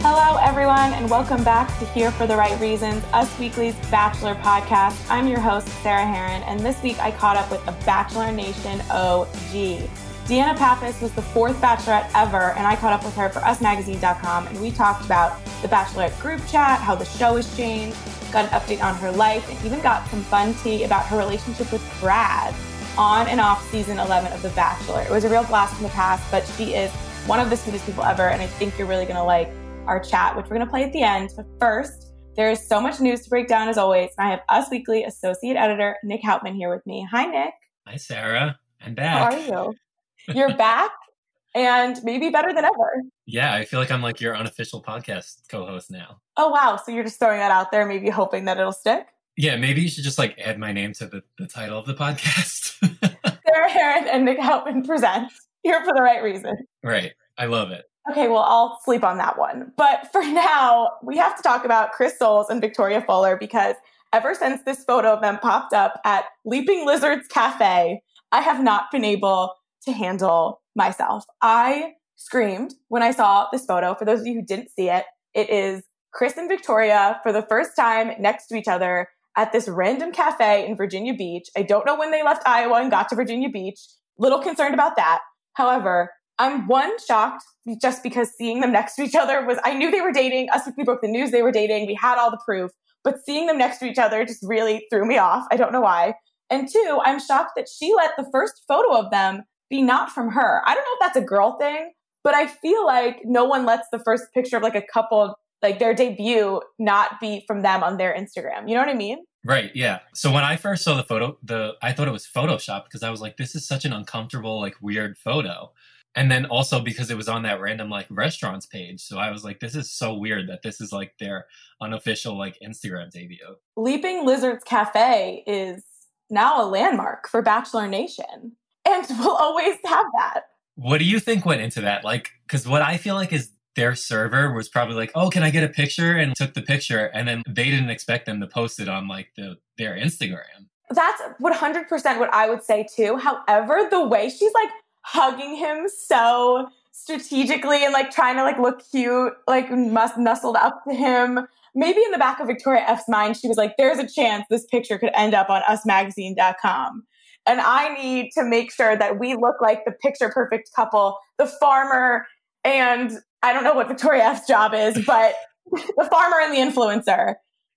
Hello, everyone, and welcome back to Here for the Right Reasons, Us Weekly's Bachelor podcast. I'm your host, Sarah Hearon, and this week I caught up with a Bachelor Nation OG. DeAnna Pappas was the fourth Bachelorette ever, and I caught up with her for UsMagazine.com, and we talked about the Bachelorette group chat, how the show has changed, got an update on her life, and even got some fun tea about her relationship with Brad on and off season 11 of The Bachelor. It was a real blast from the past, but she is one of the sweetest people ever, and I think you're really going to like our chat, which we're going to play at the end. But first, there is so much news to break down as always. And I have Us Weekly Associate Editor Nick Hautman here with me. Hi, Nick. Hi, Sarah. I'm back. How are you? You're back and maybe better than ever. Yeah, I feel like I'm like your unofficial podcast co host now. Oh, wow. So you're just throwing that out there, maybe hoping that it'll stick? Yeah, maybe you should just like add my name to the, the title of the podcast. Sarah Hearon and Nick Hautman present here for the right reason. Right. I love it. Okay, well, I'll sleep on that one. But for now, we have to talk about Chris Soules and Victoria Fuller because ever since this photo of them popped up at Leaping Lizards Cafe, I have not been able to handle myself. I screamed when I saw this photo. For those of you who didn't see it, it is Chris and Victoria for the first time next to each other at this random cafe in Virginia Beach. I don't know when they left Iowa and got to Virginia Beach. Little concerned about that. However, I'm one shocked just because seeing them next to each other was I knew they were dating. Us we broke the news they were dating. We had all the proof, but seeing them next to each other just really threw me off. I don't know why. And two, I'm shocked that she let the first photo of them be not from her. I don't know if that's a girl thing, but I feel like no one lets the first picture of like a couple like their debut not be from them on their Instagram. You know what I mean? Right. Yeah. So when I first saw the photo, the I thought it was Photoshop because I was like, this is such an uncomfortable, like weird photo and then also because it was on that random like restaurants page. So i was like this is so weird that this is like their unofficial like instagram debut. Leaping lizards cafe is now a landmark for bachelor nation. And we'll always have that. What do you think went into that? Like because what i feel like is their server was probably like oh can i get a picture? And took the picture and then they didn't expect them to post it on like the their instagram. That's 100% what i would say too. However the way she's like hugging him so strategically and like trying to like look cute, like must nestled up to him. Maybe in the back of Victoria F's mind, she was like, there's a chance this picture could end up on usmagazine.com. And I need to make sure that we look like the picture perfect couple, the farmer and I don't know what Victoria F's job is, but the farmer and the influencer.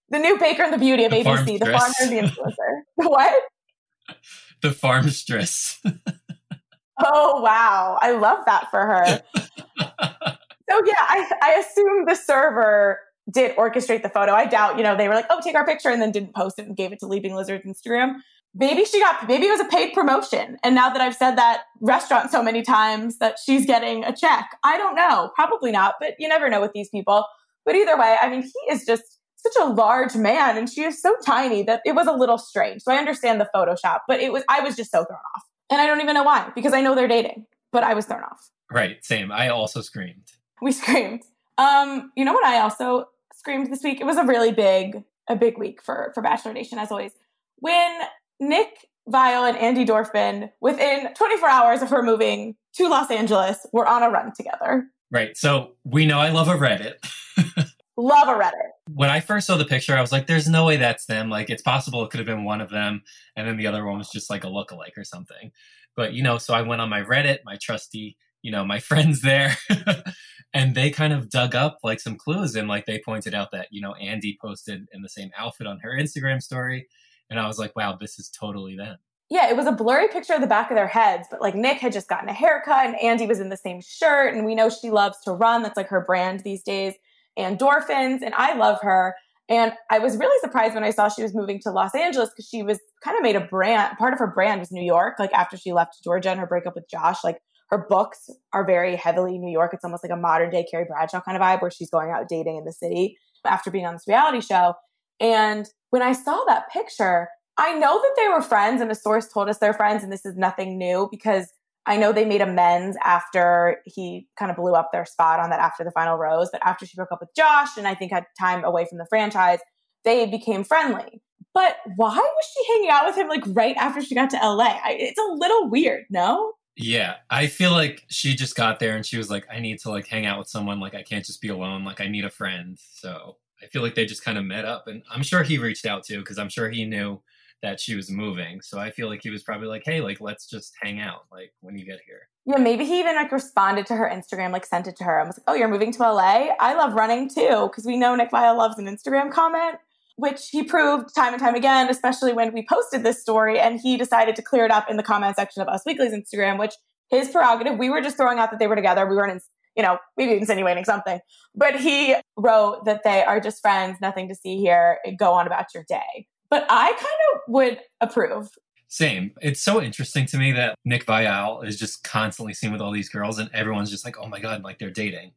The new baker and the beauty of the ABC, the farmer and the influencer. what? The farm stress. Oh wow, I love that for her. so yeah, I, I assume the server did orchestrate the photo. I doubt, you know, they were like, "Oh, take our picture," and then didn't post it and gave it to Leaping Lizard's Instagram. Maybe she got, maybe it was a paid promotion. And now that I've said that restaurant so many times that she's getting a check, I don't know. Probably not, but you never know with these people. But either way, I mean, he is just such a large man and she is so tiny that it was a little strange. So I understand the Photoshop, but it was, I was just so thrown off. And I don't even know why, because I know they're dating, but I was thrown off. Right, same. I also screamed. We screamed. Um, you know what I also screamed this week? It was a really big, a big week for for Bachelor Nation, as always. When Nick Viall and Andi Dorfman, within 24 hours of her moving to Los Angeles, were on a run together. Right. So we know I love a Reddit. love a Reddit. When I first saw the picture, I was like, there's no way that's them. Like, it's possible it could have been one of them. And then the other one was just like a lookalike or something. But, you know, so I went on my Reddit, my trusty you know, my friends there. and they kind of dug up like some clues and like they pointed out that, you know, Andi posted in the same outfit on her Instagram story. And I was like, wow, this is totally them. Yeah, it was a blurry picture of the back of their heads, but like Nick had just gotten a haircut and Andi was in the same shirt. And we know she loves to run. That's like her brand these days. Endorphins. And I love her. And I was really surprised when I saw she was moving to Los Angeles because she was kind of made a brand. Part of her brand was New York. Like after she left Georgia and her breakup with Josh, like her books are very heavily New York. It's almost like a modern day Carrie Bradshaw kind of vibe where she's going out dating in the city after being on this reality show. And when I saw that picture, I know that they were friends and a source told us they're friends and this is nothing new because I know they made amends after he kind of blew up their spot on that after the final rose, but after she broke up with Josh and I think had time away from the franchise, they became friendly. But why was she hanging out with him like right after she got to LA? I, it's a little weird, no? Yeah, I feel like she just got there and she was like, I need to like hang out with someone. Like, I can't just be alone. Like, I need a friend. So I feel like they just kind of met up. And I'm sure he reached out too, because I'm sure he knew that she was moving. So I feel like he was probably like, hey, like, let's just hang out, like, when you get here. Yeah, maybe he even like responded to her Instagram, like sent it to her and was like, oh, you're moving to LA? I love running too, because we know Nick Viall loves an Instagram comment, which he proved time and time again, especially when we posted this story and he decided to clear it up in the comment section of Us Weekly's Instagram, which his prerogative. We were just throwing out that they were together. We weren't, you know, maybe insinuating something, but he wrote that they are just friends, nothing to see here. Go on about your day but I kind of would approve. Same. It's so interesting to me that Nick Viall is just constantly seen with all these girls, and everyone's just like, "Oh my god!" Like they're dating,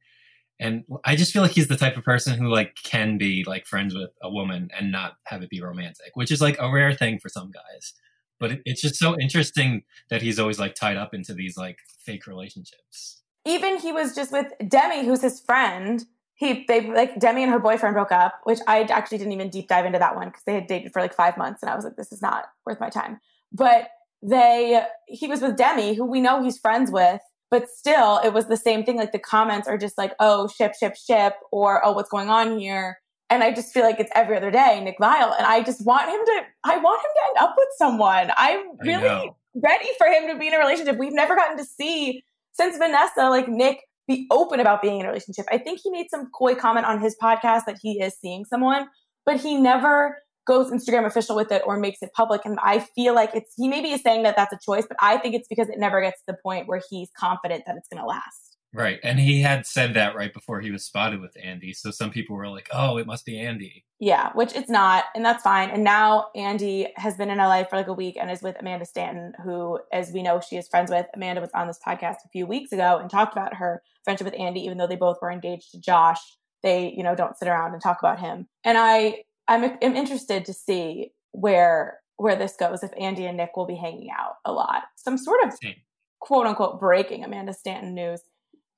and I just feel like he's the type of person who like can be like friends with a woman and not have it be romantic, which is like a rare thing for some guys. But it, it's just so interesting that he's always like tied up into these like fake relationships. Even he was just with Demi, who's his friend, he they like Demi and her boyfriend broke up, which I actually didn't even deep dive into that one because they had dated for like five months, and I was like, this is not worth my time. But they he was with Demi, who we know he's friends with, but still it was the same thing. Like the comments are just like, oh, ship, ship, ship, or oh, what's going on here? And I just feel like it's every other day, Nick Viall. And I just want him to I want him to end up with someone. I'm really ready for him to be in a relationship. We've never gotten to see since Vanessa, like Nick be open about being in a relationship. I think he made some coy comment on his podcast that he is seeing someone, but he never goes Instagram official with it or makes it public. And I feel like it's, he maybe is saying that that's a choice, but I think it's because it never gets to the point where he's confident that it's going to last. Right. And he had said that right before he was spotted with Andi. So some people were like, oh, it must be Andi. Yeah, which it's not. And that's fine. And now Andi has been in LA for like a week and is with Amanda Stanton, who, as we know, she is friends with. Amanda was on this podcast a few weeks ago and talked about her friendship with Andi, even though they both were engaged to Josh. They, you know, don't sit around and talk about him. And I, I'm, I'm interested to see where where this goes if Andi and Nick will be hanging out a lot. Some sort of Same. quote unquote breaking Amanda Stanton news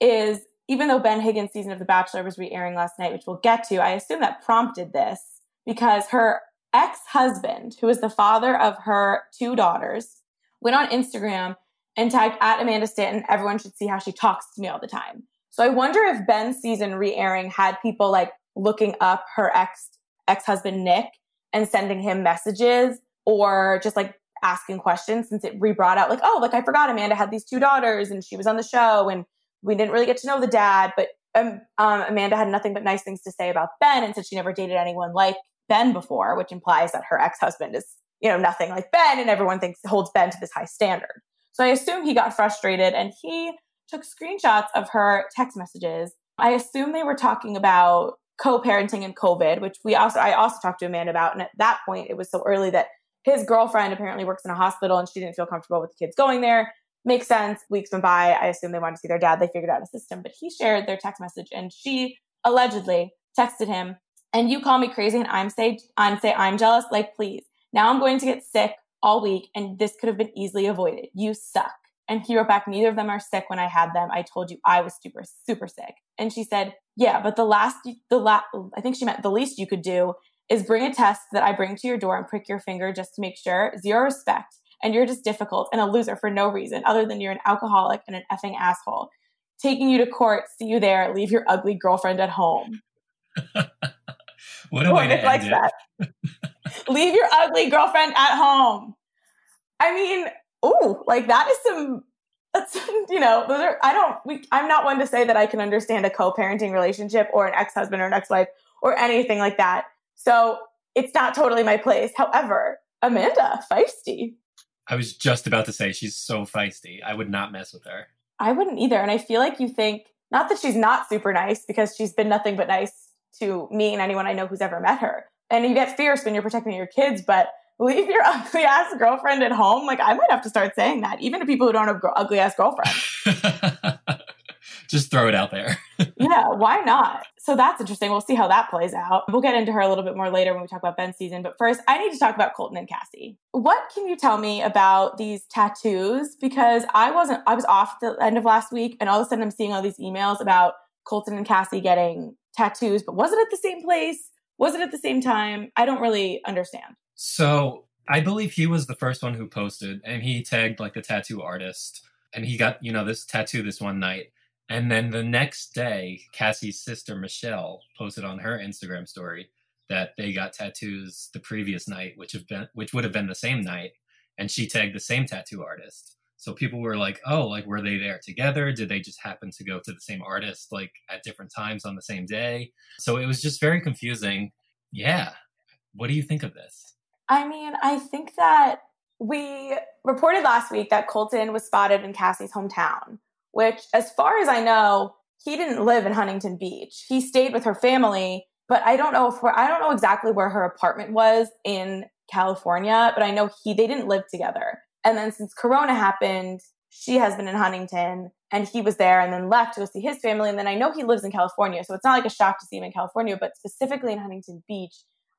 is even though Ben Higgins' season of The Bachelor was re airing last night, which we'll get to, I assume that prompted this because her ex husband, who is the father of her two daughters, went on Instagram and tagged at Amanda Stanton, everyone should see how she talks to me all the time. So I wonder if Ben's season re airing had people like looking up her ex ex husband Nick and sending him messages or just like asking questions since it re brought out like, oh, like I forgot Amanda had these two daughters and she was on the show and we didn't really get to know the dad, but um, um, Amanda had nothing but nice things to say about Ben and said she never dated anyone like Ben before, which implies that her ex husband is, you know, nothing like Ben, and everyone thinks holds Ben to this high standard. So I assume he got frustrated and he took screenshots of her text messages. I assume they were talking about co-parenting and COVID, which we also I also talked to Amanda about. And at that point, it was so early that his girlfriend apparently works in a hospital and she didn't feel comfortable with the kids going there makes sense. Weeks went by. I assume they wanted to see their dad. They figured out a system, but he shared their text message and she allegedly texted him, and you call me crazy and I'm say I'm say I'm jealous. Like, please. Now I'm going to get sick all week and this could have been easily avoided. You suck. And he wrote back, neither of them are sick when I had them. I told you I was super, super sick. And she said, yeah, but the last, the last, I think she meant the least you could do is bring a test that I bring to your door and prick your finger just to make sure. Zero respect and you're just difficult and a loser for no reason other than you're an alcoholic and an effing asshole. Taking you to court, see you there, leave your ugly girlfriend at home. what a way to end that. leave your ugly girlfriend at home. I mean, oh, like that is some that's you know those are i don't we, i'm not one to say that i can understand a co-parenting relationship or an ex-husband or an ex-wife or anything like that so it's not totally my place however amanda feisty I was just about to say she's so feisty. I would not mess with her. i wouldn't either and i feel like you think not that she's not super nice because she's been nothing but nice to me and anyone i know who's ever met her and you get fierce when you're protecting your kids but leave your ugly ass girlfriend at home like i might have to start saying that even to people who don't have ugly ass girlfriends just throw it out there. yeah, why not? So that's interesting. We'll see how that plays out. We'll get into her a little bit more later when we talk about Ben's season. But first, I need to talk about Colton and Cassie. What can you tell me about these tattoos? Because I wasn't, I was off the end of last week, and all of a sudden I'm seeing all these emails about Colton and Cassie getting tattoos, but was it at the same place? Was it at the same time? I don't really understand. So I believe he was the first one who posted, and he tagged like the tattoo artist, and he got you know this tattoo this one night. And then the next day, Cassie's sister Michelle posted on her Instagram story that they got tattoos the previous night, which have been which would have been the same night, and she tagged the same tattoo artist. So people were like, "Oh, like were they there together? Did they just happen to go to the same artist like at different times on the same day?" So it was just very confusing. Yeah. What do you think of this? I mean, I think that we reported last week that Colton was spotted in Cassie's hometown, which, as far as I know, he didn't live in Huntington Beach. He stayed with her family, but I don't know if I don't know exactly where her apartment was in California, but I know he they didn't live together. And then since Corona happened, she has been in Huntington and he was there and then left to go see his family. And then I know he lives in California. So it's not like a shock to see him in California, but specifically in Huntington Beach,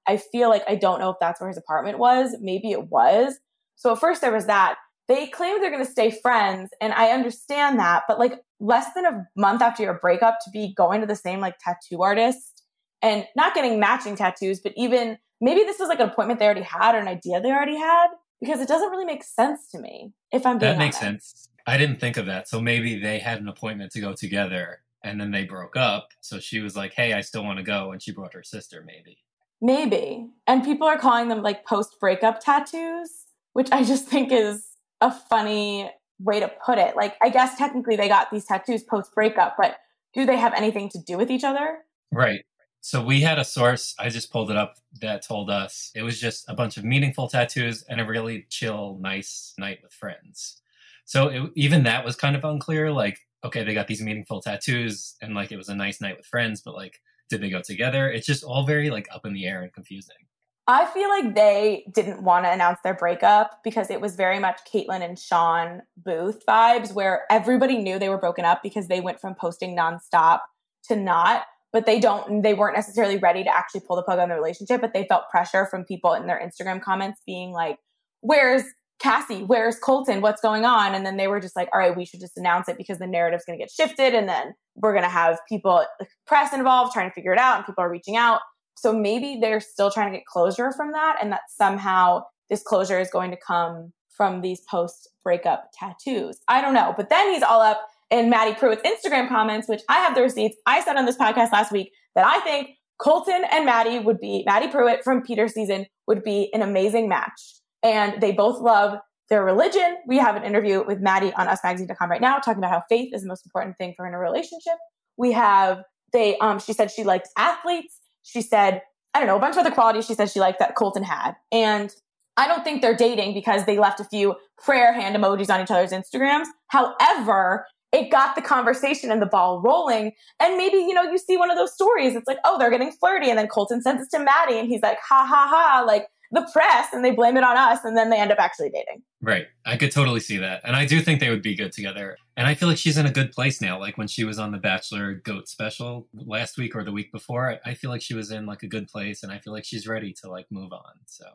I feel like I don't know if that's where his apartment was. Maybe it was. So at first there was that. They claim they're going to stay friends, and I understand that. But like less than a month after your breakup, to be going to the same like tattoo artist and not getting matching tattoos, but even maybe this was like an appointment they already had or an idea they already had because it doesn't really make sense to me. If I'm being That makes sense. I didn't think of that. So maybe they had an appointment to go together and then they broke up. So she was like, Hey, I still want to go. And she brought her sister, maybe. Maybe. And people are calling them like post breakup tattoos, which I just think is a funny way to put it. Like, I guess technically they got these tattoos post breakup, but do they have anything to do with each other? Right. So we had a source, I just pulled it up, that told us it was just a bunch of meaningful tattoos and a really chill, nice night with friends. So it, even that was kind of unclear. Like, okay, they got these meaningful tattoos and like it was a nice night with friends, but like, did they go together? It's just all very like up in the air and confusing. I feel like they didn't want to announce their breakup because it was very much Kaitlyn and Shawn Booth vibes, where everybody knew they were broken up because they went from posting nonstop to not. But they don't, they weren't necessarily ready to actually pull the plug on the relationship, but they felt pressure from people in their Instagram comments being like, Where's Cassie? Where's Colton? What's going on? And then they were just like, All right, we should just announce it because the narrative's going to get shifted. And then we're going to have people, press involved, trying to figure it out, and people are reaching out. So maybe they're still trying to get closure from that, and that somehow this closure is going to come from these post breakup tattoos. I don't know. But then he's all up in Maddie Prewett's Instagram comments, which I have the receipts. I said on this podcast last week that I think Colton and Maddie would be, Maddie Prewett from Peter's season would be an amazing match. And they both love their religion. We have an interview with Maddie on usmagazine.com right now talking about how faith is the most important thing for her in a relationship. We have, they, um, she said she likes athletes. She said, I don't know, a bunch of other qualities she said she liked that Colton had. And I don't think they're dating because they left a few prayer hand emojis on each other's Instagrams. However, it got the conversation and the ball rolling. And maybe, you know, you see one of those stories. It's like, oh, they're getting flirty. And then Colton sends it to Maddie and he's like, ha ha ha, like the press. And they blame it on us. And then they end up actually dating. Right. I could totally see that. And I do think they would be good together. And I feel like she's in a good place now. Like when she was on the Bachelor Goat special last week or the week before, I, I feel like she was in like a good place and I feel like she's ready to like move on. So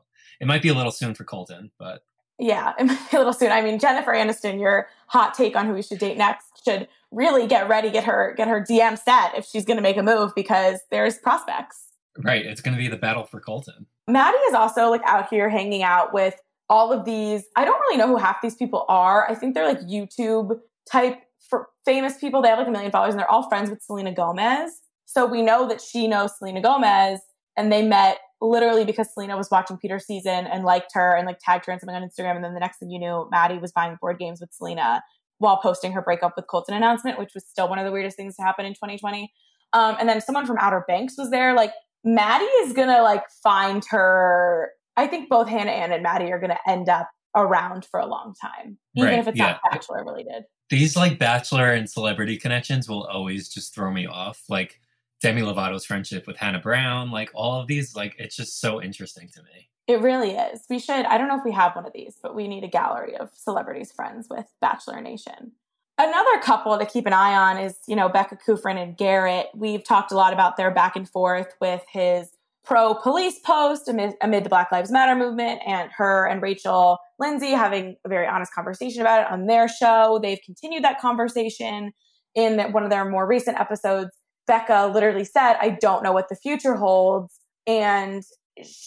it might be a little soon for Colton, but Yeah, it might be a little soon. I mean, Jennifer Aniston, your hot take on who we should date next should really get ready, get her get her DM set if she's going to make a move because there's prospects. right. It's going to be the battle for Colton. Maddie is also like out here hanging out with all of these. I don't really know who half these people are. I think they're like YouTube type for famous people. They have like a million followers and they're all friends with Selena Gomez. So we know that she knows Selena Gomez and they met literally because Selena was watching Peter's season and liked her and like tagged her in something on Instagram. And then the next thing you knew, Maddie was buying board games with Selena. while posting her breakup with Colton announcement, which was still one of the weirdest things to happen in 2020. Um, and then someone from Outer Banks was there. Like Maddie is gonna like find her. I think both Hannah Ann and Maddie are gonna end up around for a long time, even Right, if it's yeah. not Bachelor related. These like bachelor and celebrity connections will always just throw me off. Like Demi Lovato's friendship with Hannah Brown, like all of these, like it's just so interesting to me. It really is. We should, I don't know if we have one of these, but we need a gallery of celebrities friends with Bachelor Nation. Another couple to keep an eye on is, you know, Becca Kufrin and Garrett. We've talked a lot about their back and forth with his pro police post amid, amid the Black Lives Matter movement and her and Rachel Lindsay having a very honest conversation about it on their show. They've continued that conversation in one of their more recent episodes. Becca literally said, I don't know what the future holds. And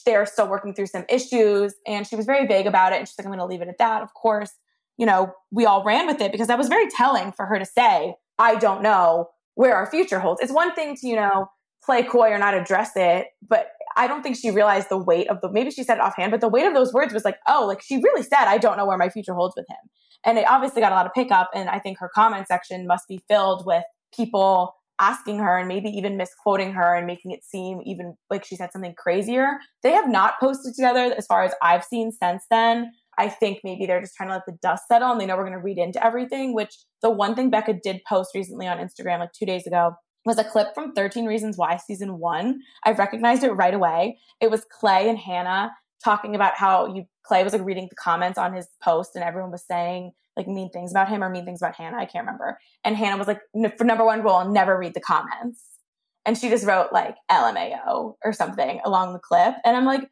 they're still working through some issues. And she was very vague about it. And she's like, I'm going to leave it at that. Of course, you know, we all ran with it because that was very telling for her to say, I don't know where our future holds. It's one thing to, you know, play coy or not address it, but I don't think she realized the weight of the, maybe she said it offhand, but the weight of those words was like, oh, like she really said, I don't know where my future holds with him. And it obviously got a lot of pickup. And I think her comment section must be filled with people asking her and maybe even misquoting her and making it seem even like she said something crazier. They have not posted together as far as I've seen since then. I think maybe they're just trying to let the dust settle and they know we're going to read into everything, which the one thing Becca did post recently on Instagram, like two days ago, was a clip from 13 Reasons Why season one. I recognized it right away. It was Clay and Hannah talking about how you Clay was like reading the comments on his post and everyone was saying like mean things about him or mean things about Hannah. I can't remember. And Hannah was like, for number one rule, never read the comments. And she just wrote like LMAO or something along the clip. And I'm like,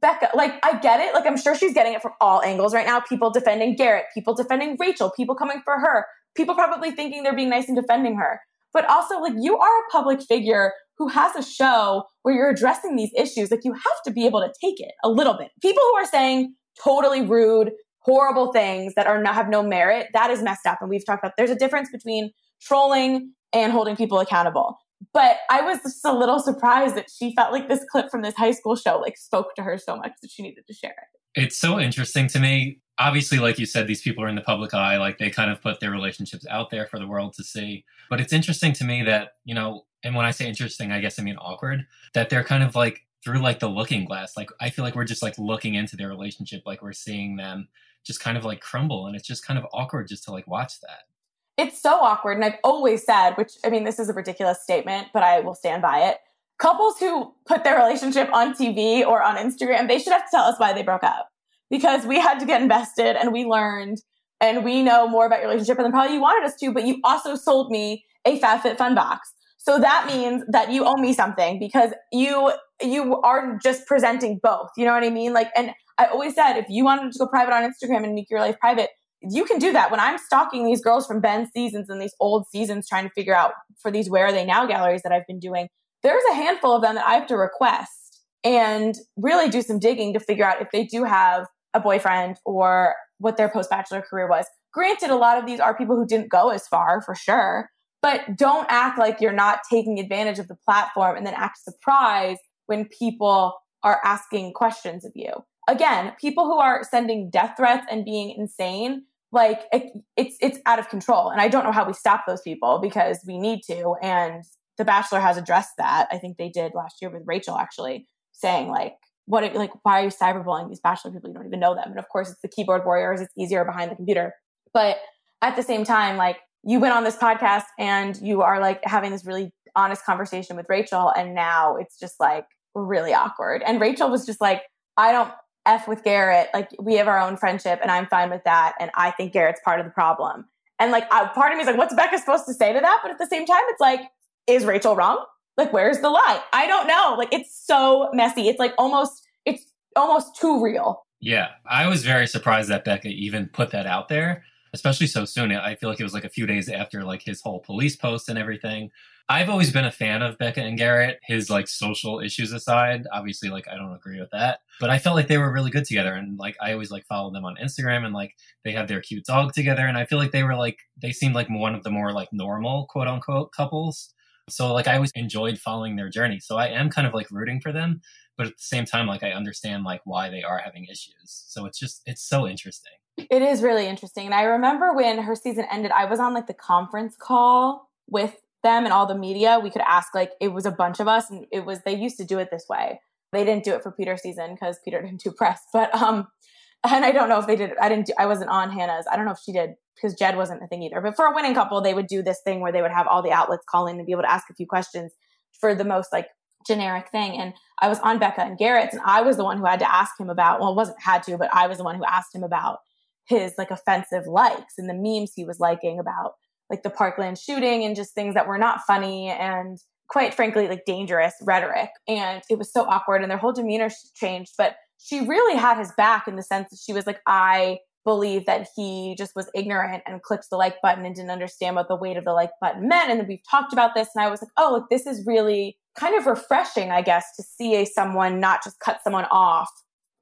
Becca, like, I get it. Like, I'm sure she's getting it from all angles right now. People defending Garrett, people defending Rachel, people coming for her, people probably thinking they're being nice and defending her. But also, like, you are a public figure who has a show where you're addressing these issues. Like, you have to be able to take it a little bit. People who are saying totally rude, horrible things that are not have no merit, that is messed up. And we've talked about there's a difference between trolling and holding people accountable. But I was just a little surprised that she felt like this clip from this high school show like spoke to her so much that she needed to share it. It's so interesting to me. Obviously, like you said, these people are in the public eye, like they kind of put their relationships out there for the world to see. But it's interesting to me that, you know, and when I say interesting, I guess I mean awkward, that they're kind of like through like the looking glass. Like I feel like we're just like looking into their relationship, like we're seeing them just kind of like crumble. And it's just kind of awkward just to like watch that. It's so awkward. And I've always said, which I mean, this is a ridiculous statement, but I will stand by it. Couples who put their relationship on TV or on Instagram, they should have to tell us why they broke up because we had to get invested and we learned and we know more about your relationship than probably you wanted us to, but you also sold me a FabFitFun box. So that means that you owe me something because you you are just presenting both. You know what I mean? Like, and I always said if you wanted to go private on Instagram and make your life private, you can do that. When I'm stalking these girls from Ben's seasons and these old seasons, trying to figure out for these where are they now galleries that I've been doing, there's a handful of them that I have to request and really do some digging to figure out if they do have a boyfriend or what their post bachelor career was. Granted, a lot of these are people who didn't go as far for sure, but don't act like you're not taking advantage of the platform and then act surprised when people are asking questions of you. Again, people who are sending death threats and being insane, like it, it's it's out of control. And I don't know how we stop those people because we need to. And The Bachelor has addressed that. I think they did last year with Rachel actually saying like, what are, like why are you cyberbullying these Bachelor people? You don't even know them. And of course, it's the keyboard warriors. It's easier behind the computer. But at the same time, like you went on this podcast and you are like having this really honest conversation with Rachel, and now it's just like really awkward. And Rachel was just like, I don't F with Garrett. Like, we have our own friendship, and I'm fine with that. And I think Garrett's part of the problem. And like, I, part of me is like, what's Becca supposed to say to that? But at the same time, it's like, is Rachel wrong? Like, where's the lie? I don't know. Like, it's so messy. It's like almost, it's almost too real. Yeah, I was very surprised that Becca even put that out there, especially so soon. I feel like it was like a few days after like his whole police post and everything. I've always been a fan of Becca and Garrett, his like social issues aside. Obviously, like I don't agree with that, but I felt like they were really good together. And like I always like followed them on Instagram and like they have their cute dog together. And I feel like they were like, they seemed like one of the more like normal quote unquote couples. So like I always enjoyed following their journey. So I am kind of like rooting for them, but at the same time, like I understand like why they are having issues. So it's just it's so interesting. It is really interesting. And I remember when her season ended, I was on like the conference call with them and all the media. We could ask like it was a bunch of us and it was they used to do it this way. They didn't do it for Peter's season because Peter didn't do press. But um and I don't know if they did I didn't do, I wasn't on Hannah's. I don't know if she did because Jed wasn't a thing either. But for a winning couple, they would do this thing where they would have all the outlets call in and be able to ask a few questions for the most like generic thing. And I was on Becca and Garrett's and I was the one who had to ask him about, well, wasn't had to, but I was the one who asked him about his like offensive likes and the memes he was liking about like the Parkland shooting and just things that were not funny and quite frankly like dangerous rhetoric. And it was so awkward and their whole demeanor changed. But she really had his back in the sense that she was like, I believe that he just was ignorant and clicked the like button and didn't understand what the weight of the like button meant. And we've talked about this, and I was like, oh, this is really kind of refreshing, I guess, to see a someone not just cut someone off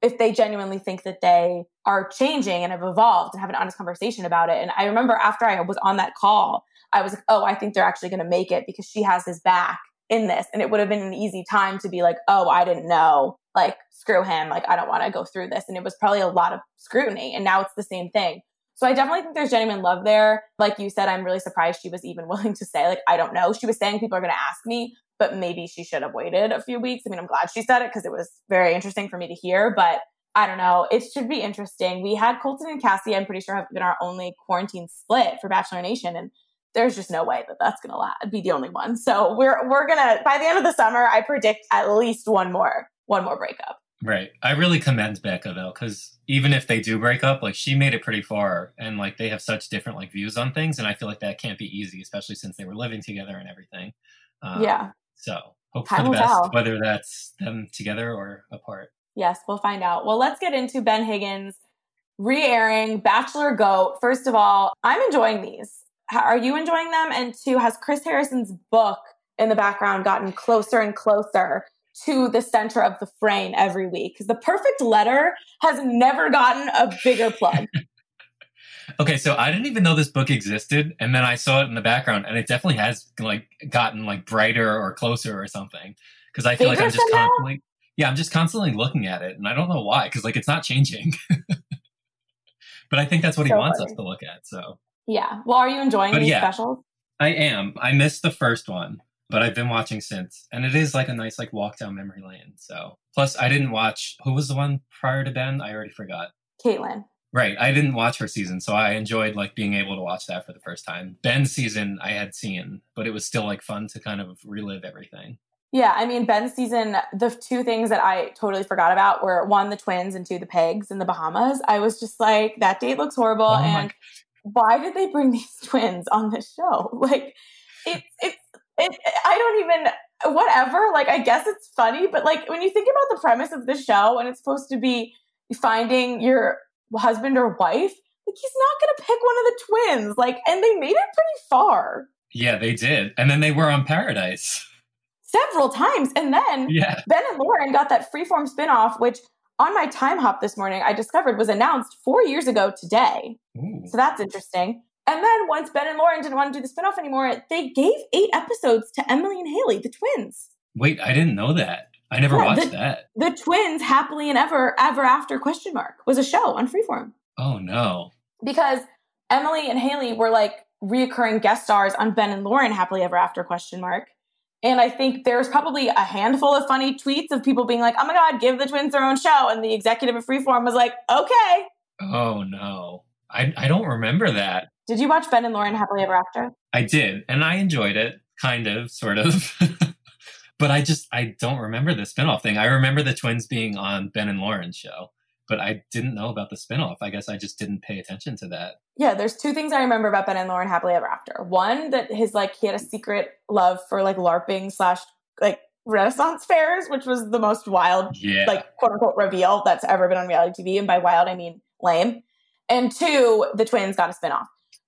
if they genuinely think that they are changing and have evolved and have an honest conversation about it. And I remember after I was on that call, I was like, oh, I think they're actually going to make it because she has his back in this. And it would have been an easy time to be like, oh, I didn't know. Like, screw him. Like, I don't want to go through this. And it was probably a lot of scrutiny. And now it's the same thing. So I definitely think there's genuine love there. Like you said, I'm really surprised she was even willing to say, like, I don't know. She was saying people are going to ask me, but maybe she should have waited a few weeks. I mean, I'm glad she said it because it was very interesting for me to hear, but I don't know. It should be interesting. We had Colton and Cassie, I'm pretty sure, have been our only quarantine split for Bachelor Nation. And there's just no way that that's going to be the only one. So we're, we're going to, by the end of the summer, I predict at least one more, one more breakup. Right. I really commend Becca though, because even if they do break up, like she made it pretty far and like they have such different like views on things. And I feel like that can't be easy, especially since they were living together and everything. Um, yeah. So hope Time for the best, tell. whether that's them together or apart. Yes, we'll find out. Well, let's get into Ben Higgins re airing Bachelor Goat. First of all, I'm enjoying these. How, are you enjoying them? And two, has Chris Harrison's book in the background gotten closer and closer to the center of the frame every week? Because the perfect letter has never gotten a bigger plug. okay, so I didn't even know this book existed, and then I saw it in the background, and it definitely has like gotten like brighter or closer or something. Because I feel Bigger like I'm just constantly yeah, I'm just constantly looking at it, and I don't know why, because like it's not changing. but I think that's what so he wants funny. us to look at. So yeah. Well, are you enjoying but these yeah, specials? I am. I missed the first one, but I've been watching since, and it is like a nice like walk down memory lane. So plus, I didn't watch. Who was the one prior to Ben? I already forgot. Kaitlyn. Right. I didn't watch her season, so I enjoyed like being able to watch that for the first time. Ben's season I had seen, but it was still like fun to kind of relive everything. Yeah, I mean, Ben's season, the two things that I totally forgot about were one, the twins, and two, the pegs in the Bahamas. I was just like, that date looks horrible. Oh and why did they bring these twins on this show? Like, it's, it's, it, I don't even, whatever. Like, I guess it's funny, but like, when you think about the premise of the show and it's supposed to be finding your husband or wife, like, he's not going to pick one of the twins. Like, and they made it pretty far. Yeah, they did. And then they were on Paradise several times. And then yeah. Ben and Lauren got that freeform spinoff, which on my time hop this morning I discovered was announced four years ago today. Ooh. So that's interesting. And then once Ben and Lauren didn't want to do the spinoff anymore, they gave eight episodes to Emily and Haley, the twins. Wait, I didn't know that. I never yeah, watched the, that. The twins happily and ever ever after question mark was a show on Freeform. Oh no. Because Emily and Haley were like reoccurring guest stars on Ben and Lauren happily ever after question mark. And I think there's probably a handful of funny tweets of people being like, oh my God, give the twins their own show. And the executive of Freeform was like, okay. Oh no. I, I don't remember that. Did you watch Ben and Lauren Happily Ever After? I did. And I enjoyed it, kind of, sort of. but I just, I don't remember the spinoff thing. I remember the twins being on Ben and Lauren's show but I didn't know about the spinoff. I guess I just didn't pay attention to that. Yeah, there's two things I remember about Ben and Lauren Happily Ever After. One, that his like he had a secret love for like LARPing slash like Renaissance fairs, which was the most wild, yeah. like quote unquote reveal that's ever been on reality TV. And by wild, I mean lame. And two, the twins got a spinoff.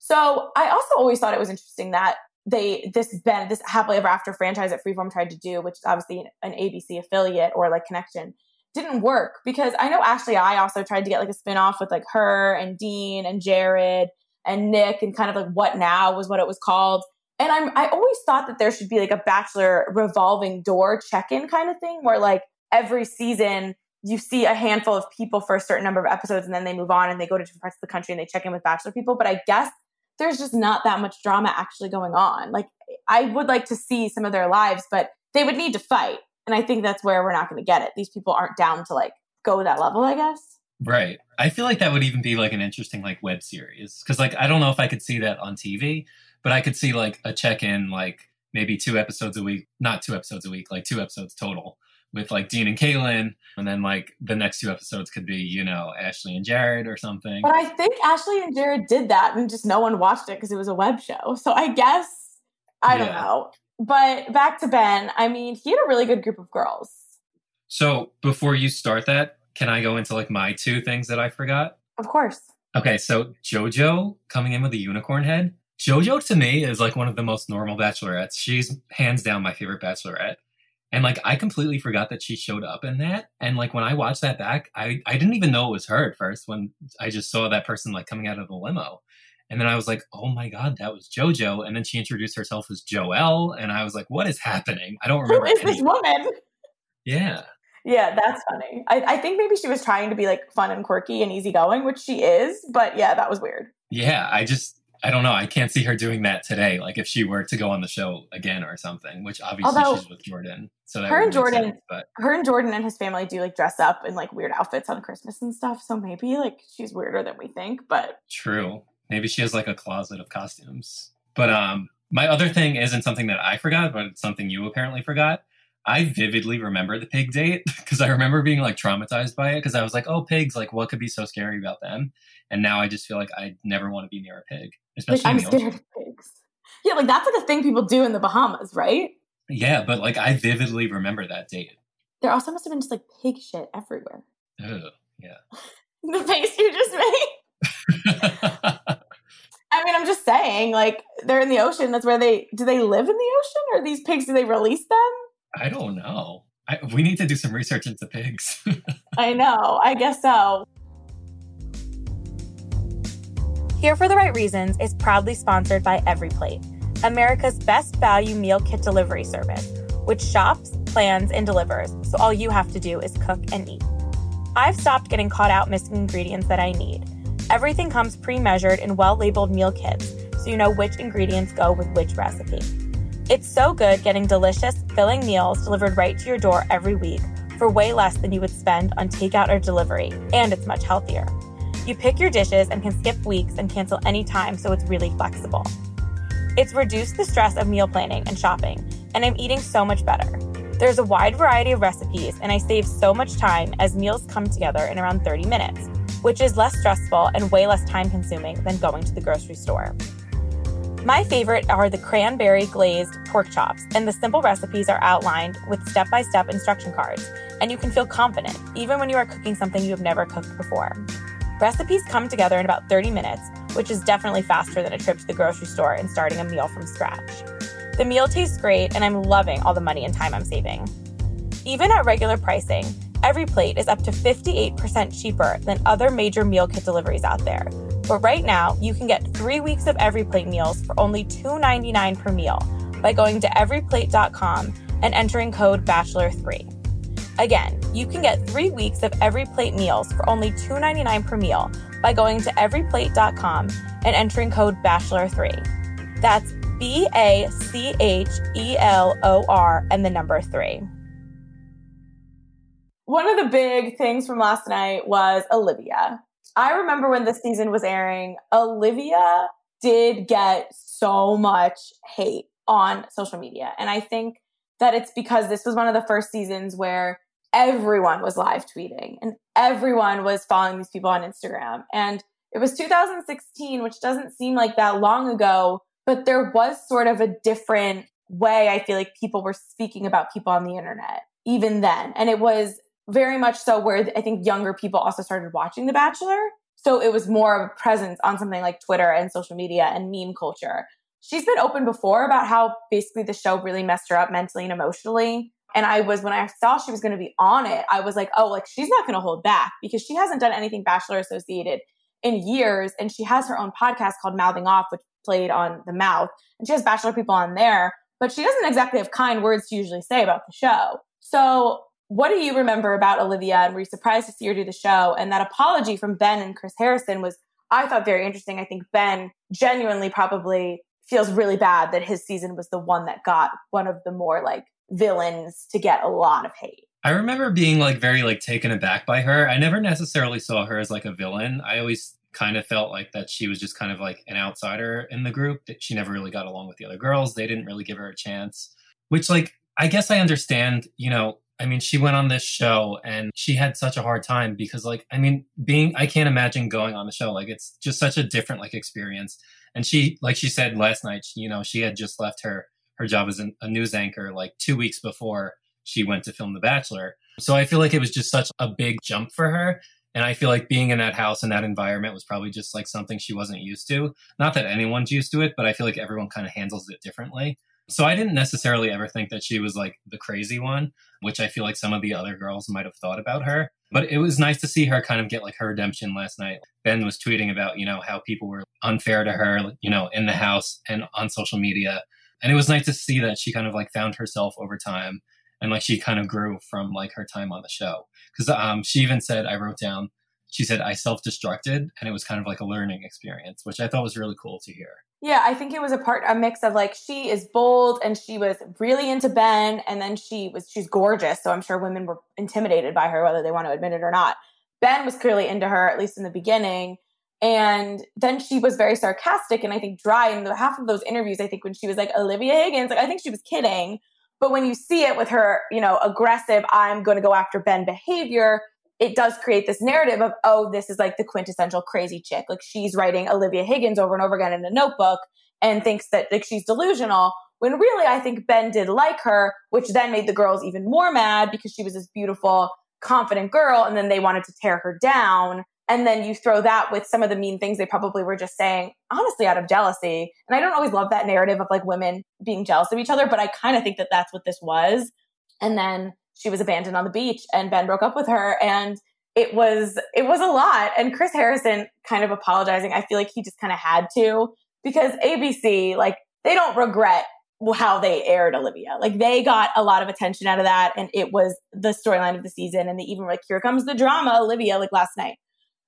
So I also always thought it was interesting that they this Ben this Happily Ever After franchise that Freeform tried to do, which is obviously an ABC affiliate or like connection, didn't work because I know Ashley I also tried to get like a spin-off with like her and Dean and Jared and Nick and kind of like what now was what it was called. And I'm I always thought that there should be like a bachelor revolving door check-in kind of thing where like every season you see a handful of people for a certain number of episodes and then they move on and they go to different parts of the country and they check in with bachelor people. But I guess there's just not that much drama actually going on. Like I would like to see some of their lives, but they would need to fight. And I think that's where we're not going to get it. These people aren't down to like go that level, I guess. Right. I feel like that would even be like an interesting like web series cuz like I don't know if I could see that on TV, but I could see like a check-in like maybe two episodes a week, not two episodes a week, like two episodes total with like Dean and Caelynn. and then like the next two episodes could be, you know, Ashley and Jared or something. But I think Ashley and Jared did that and just no one watched it because it was a web show. So I guess I don't know. But back to Ben, I mean, he had a really good group of girls. So before you start that, can I go into like my two things that I forgot? Of course. Okay, so JoJo coming in with a unicorn head. JoJo to me is like one of the most normal bachelorettes. She's hands down my favorite bachelorette. And like I completely forgot that she showed up in that. And like when I watched that back, I, I didn't even know it was her at first when I just saw that person like coming out of the limo. And then I was like, oh my God, that was JoJo. And then she introduced herself as Joelle. And I was like, what is happening? I don't remember. Who is this woman? Yeah. Yeah, that's funny. I, I think maybe she was trying to be like fun and quirky and easygoing, which she is. But yeah, that was weird. Yeah, I just I don't know. I can't see her doing that today. Like if she were to go on the show again or something, which obviously Although, she's with Jordan. So her and Jordan, sense, but her and Jordan and his family do like dress up in like weird outfits on Christmas and stuff. So maybe like she's weirder than we think. But true. Maybe she has like a closet of costumes. But um, my other thing isn't something that I forgot, but it's something you apparently forgot. I vividly remember the pig date because I remember being like traumatized by it because I was like, oh, pigs, like what could be so scary about them? And now I just feel like I never want to be near a pig, especially like, I'm scared of pigs. Yeah, like that's like a thing people do in the Bahamas, right? Yeah, but like I vividly remember that date. There also must have been just like pig shit everywhere. Oh, yeah. the face you just made. I mean, I'm just saying, like, they're in the ocean. That's where they do they live in the ocean or these pigs, do they release them? I don't know. I, we need to do some research into pigs. I know. I guess so. Here for the Right Reasons is proudly sponsored by EveryPlate, America's best value meal kit delivery service, which shops, plans, and delivers, so all you have to do is cook and eat. I've stopped getting caught out missing ingredients that I need. Everything comes pre measured in well labeled meal kits, so you know which ingredients go with which recipe. It's so good getting delicious, filling meals delivered right to your door every week for way less than you would spend on takeout or delivery, and it's much healthier. You pick your dishes and can skip weeks and cancel anytime, so it's really flexible. It's reduced the stress of meal planning and shopping, and I'm eating so much better. There's a wide variety of recipes, and I save so much time as meals come together in around 30 minutes, which is less stressful and way less time consuming than going to the grocery store. My favorite are the cranberry glazed pork chops, and the simple recipes are outlined with step by step instruction cards, and you can feel confident even when you are cooking something you have never cooked before. Recipes come together in about 30 minutes, which is definitely faster than a trip to the grocery store and starting a meal from scratch. The meal tastes great, and I'm loving all the money and time I'm saving. Even at regular pricing, every plate is up to 58% cheaper than other major meal kit deliveries out there, but right now, you can get three weeks of EveryPlate meals for only $2.99 per meal by going to everyplate.com and entering code BACHELOR3. Again, you can get three weeks of EveryPlate meals for only $2.99 per meal by going to everyplate.com and entering code BACHELOR3. That's B A C H E L O R and the number three. One of the big things from last night was Olivia. I remember when this season was airing, Olivia did get so much hate on social media. And I think that it's because this was one of the first seasons where everyone was live tweeting and everyone was following these people on Instagram. And it was 2016, which doesn't seem like that long ago, but there was sort of a different way I feel like people were speaking about people on the internet even then. And it was very much so where I think younger people also started watching The Bachelor. So it was more of a presence on something like Twitter and social media and meme culture. She's been open before about how basically the show really messed her up mentally and emotionally. And I was, when I saw she was going to be on it, I was like, oh, like she's not going to hold back because she hasn't done anything Bachelor associated in years. And she has her own podcast called Mouthing Off, which played on The Mouth, and she has Bachelor people on there, but she doesn't exactly have kind words to usually say about the show. So, what do you remember about Olivia? And were you surprised to see her do the show? And that apology from Ben and Chris Harrison was, I thought, very interesting. I think Ben genuinely probably feels really bad that his season was the one that got one of the more like villains to get a lot of hate. I remember being like very like taken aback by her. I never necessarily saw her as like a villain. I always kind of felt like that she was just kind of like an outsider in the group. That she never really got along with the other girls. They didn't really give her a chance. Which like I guess I understand, you know, I mean, she went on this show and she had such a hard time because, like, I mean, being, I can't imagine going on the show. Like, it's just such a different, like, experience. And she, like she said last night, you know, she had just left her, her job as a news anchor like two weeks before she went to film The Bachelor. So I feel like it was just such a big jump for her. And I feel like being in that house and that environment was probably just like something she wasn't used to. Not that anyone's used to it, but I feel like everyone kind of handles it differently. So I didn't necessarily ever think that she was like the crazy one, which I feel like some of the other girls might have thought about her. But it was nice to see her kind of get like her redemption last night. Ben was tweeting about, you know, how people were unfair to her, you know, in the house and on social media. And it was nice to see that she kind of like found herself over time and like she kind of grew from like her time on the show because um, she even said i wrote down she said i self-destructed and it was kind of like a learning experience which i thought was really cool to hear yeah i think it was a part a mix of like she is bold and she was really into ben and then she was she's gorgeous so i'm sure women were intimidated by her whether they want to admit it or not. Ben was clearly into her at least in the beginning and then she was very sarcastic and i think dry in the half of those interviews i think when she was like olivia higgins like i think she was kidding but when you see it with her, you know, aggressive, I'm going to go after Ben behavior, it does create this narrative of, oh, this is like the quintessential crazy chick. Like she's writing Olivia Higgins over and over again in a notebook and thinks that like she's delusional. When really, I think Ben did like her, which then made the girls even more mad because she was this beautiful, confident girl. And then they wanted to tear her down. And then you throw that with some of the mean things they probably were just saying, honestly, out of jealousy. And I don't always love that narrative of like women being jealous of each other, but I kind of think that that's what this was. And then she was abandoned on the beach and Ben broke up with her. And it was, it was a lot. And Chris Harrison kind of apologizing. I feel like he just kind of had to because ABC, like, they don't regret how they aired Olivia. Like they got a lot of attention out of that and it was the storyline of the season and they even like here comes the drama Olivia like last night.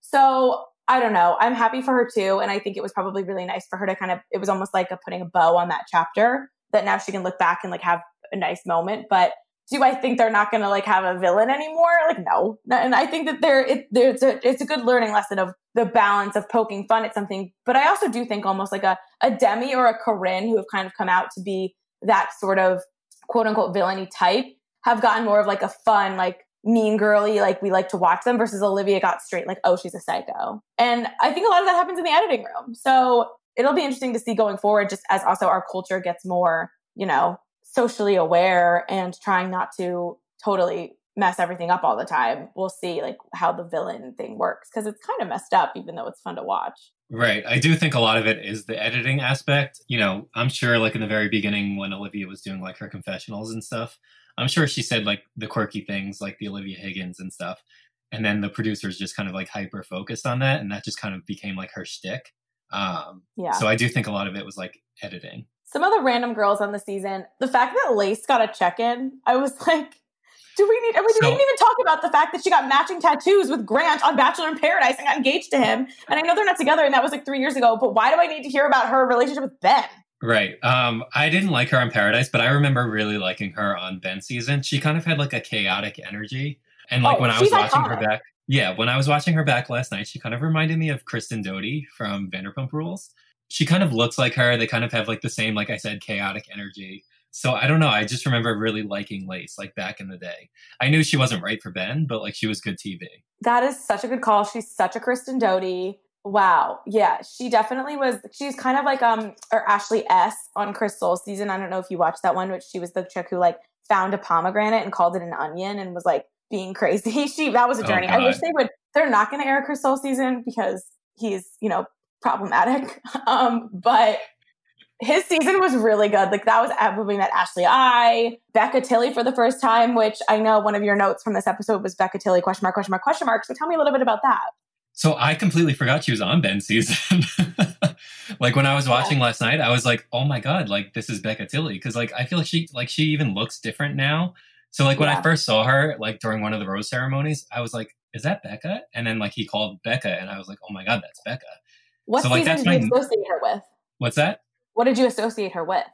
So I don't know. I'm happy for her too. And I think it was probably really nice for her to kind of, it was almost like a putting a bow on that chapter that now she can look back and like have a nice moment. But do I think they're not going to like have a villain anymore? Like, no. And I think that there, it, there's a, it's a good learning lesson of the balance of poking fun at something. But I also do think almost like a, a Demi or a Corinne who have kind of come out to be that sort of quote unquote villainy type have gotten more of like a fun, like mean girly, like we like to watch them versus Olivia got straight, like, oh, she's a psycho. And I think a lot of that happens in the editing room. So it'll be interesting to see going forward, just as also our culture gets more, you know, socially aware and trying not to totally mess everything up all the time. We'll see like how the villain thing works because it's kind of messed up, even though it's fun to watch. Right. I do think a lot of it is the editing aspect. You know, I'm sure like in the very beginning when Olivia was doing like her confessionals and stuff, I'm sure she said like the quirky things like the Olivia Higgins and stuff. And then the producers just kind of like hyper focused on that. And that just kind of became like her shtick. Um, yeah. So I do think a lot of it was like editing. Some of the random girls on the season, the fact that Lace got a check in, I was like, do we need, I mean, so, we didn't even talk about the fact that she got matching tattoos with Grant on Bachelor in Paradise and got engaged to him. And I know they're not together and that was like three years ago, but why do I need to hear about her relationship with Ben? Right. Um, I didn't like her on Paradise, but I remember really liking her on Ben season. She kind of had like a chaotic energy. And like oh, when I was watching iconic. her back, yeah, when I was watching her back last night, she kind of reminded me of Kristen Doute from Vanderpump Rules. She kind of looks like her. They kind of have like the same, like I said, chaotic energy. So I don't know. I just remember really liking Lace like back in the day. I knew she wasn't right for Ben, but like she was good TV. That is such a good call. She's such a Kristen Doute. Wow. Yeah, she definitely was. She's kind of like um or Ashley S on Chris Soules season. I don't know if you watched that one, but she was the chick who like found a pomegranate and called it an onion and was like being crazy. She that was a oh, journey. Oh, I wish they would. They're not going to air Chris Soules season because he's you know problematic. Um, but his season was really good. Like that was at moving that Ashley I, Becca Tilley for the first time, which I know one of your notes from this episode was Becca Tilley question mark question mark question mark. So tell me a little bit about that. So I completely forgot she was on Ben's season. like when I was watching yeah. last night, I was like, oh my god, like this is Becca Tilley because like I feel like she like she even looks different now. So like when yeah. I first saw her like during one of the rose ceremonies, I was like, is that Becca? And then like he called Becca, and I was like, oh my god, that's Becca. What so, like, season did you associate her with? What's that? What did you associate her with?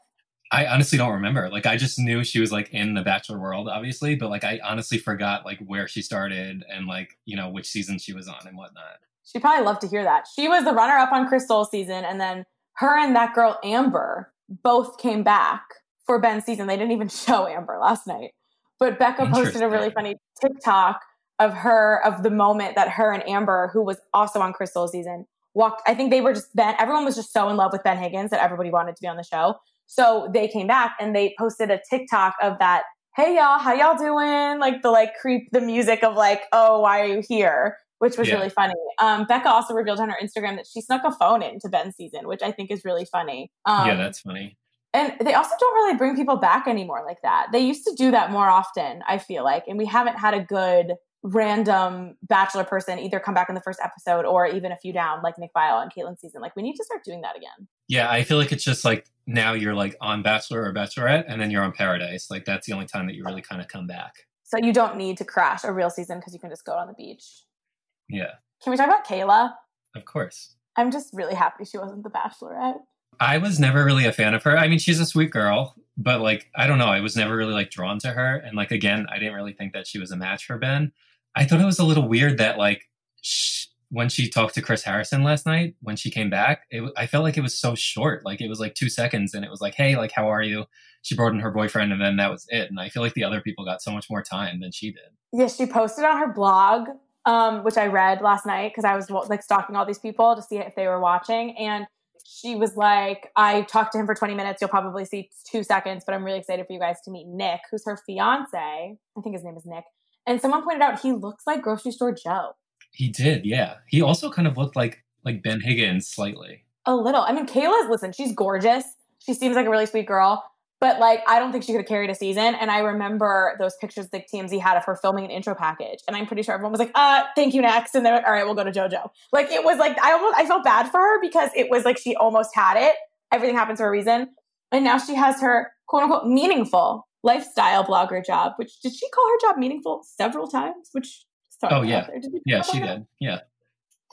I honestly don't remember. Like I just knew she was like in the Bachelor world, obviously, but like I honestly forgot like where she started and like you know which season she was on and whatnot. She probably loved to hear that. She was the runner up on Chris Soules season, and then her and that girl Amber both came back for Ben's season. They didn't even show Amber last night, but Becca posted a really funny TikTok of her of the moment that her and Amber, who was also on Chris Soules season, walked. I think they were just Ben. Everyone was just so in love with Ben Higgins that everybody wanted to be on the show. So they came back and they posted a TikTok of that. Hey y'all, how y'all doing? Like the like creep the music of like, oh, why are you here? Which was yeah. really funny. Um, Becca also revealed on her Instagram that she snuck a phone into Ben's season, which I think is really funny. Um, yeah, that's funny. And they also don't really bring people back anymore like that. They used to do that more often, I feel like, and we haven't had a good random bachelor person either come back in the first episode or even a few down like Nick Viall and Kaitlyn season. Like we need to start doing that again. Yeah, I feel like it's just like now you're like on Bachelor or Bachelorette and then you're on Paradise. Like that's the only time that you really kind of come back. So you don't need to crash a real season because you can just go on the beach. Yeah. Can we talk about Caila? Of course. I'm just really happy she wasn't the Bachelorette. I was never really a fan of her. I mean, she's a sweet girl, but like I don't know, I was never really like drawn to her. And like again, I didn't really think that she was a match for Ben. I thought it was a little weird that like sh- when she talked to Chris Harrison last night when she came back, it, I felt like it was so short. Like it was like two seconds, and it was like, "Hey, like how are you?" She brought in her boyfriend, and then that was it. And I feel like the other people got so much more time than she did. Yeah, she posted on her blog, um, which I read last night because I was like stalking all these people to see if they were watching, and she was like, I talked to him for 20 minutes. You'll probably see two seconds, but I'm really excited for you guys to meet Nick, who's her fiance. I think his name is Nick. And someone pointed out he looks like grocery store Joe. He did, yeah. He also kind of looked like like Ben Higgins slightly. A little. I mean, Caila's listen, she's gorgeous. She seems like a really sweet girl. But like, I don't think she could have carried a season. And I remember those pictures that TMZ had of her filming an intro package. And I'm pretty sure everyone was like, uh, thank you next. And they're like, all right, we'll go to JoJo. Like it was like I almost I felt bad for her because it was like she almost had it. Everything happens for a reason. And now she has her quote unquote meaningful lifestyle blogger job, which did she call her job meaningful several times? Which oh yeah, yeah, she did. Yeah,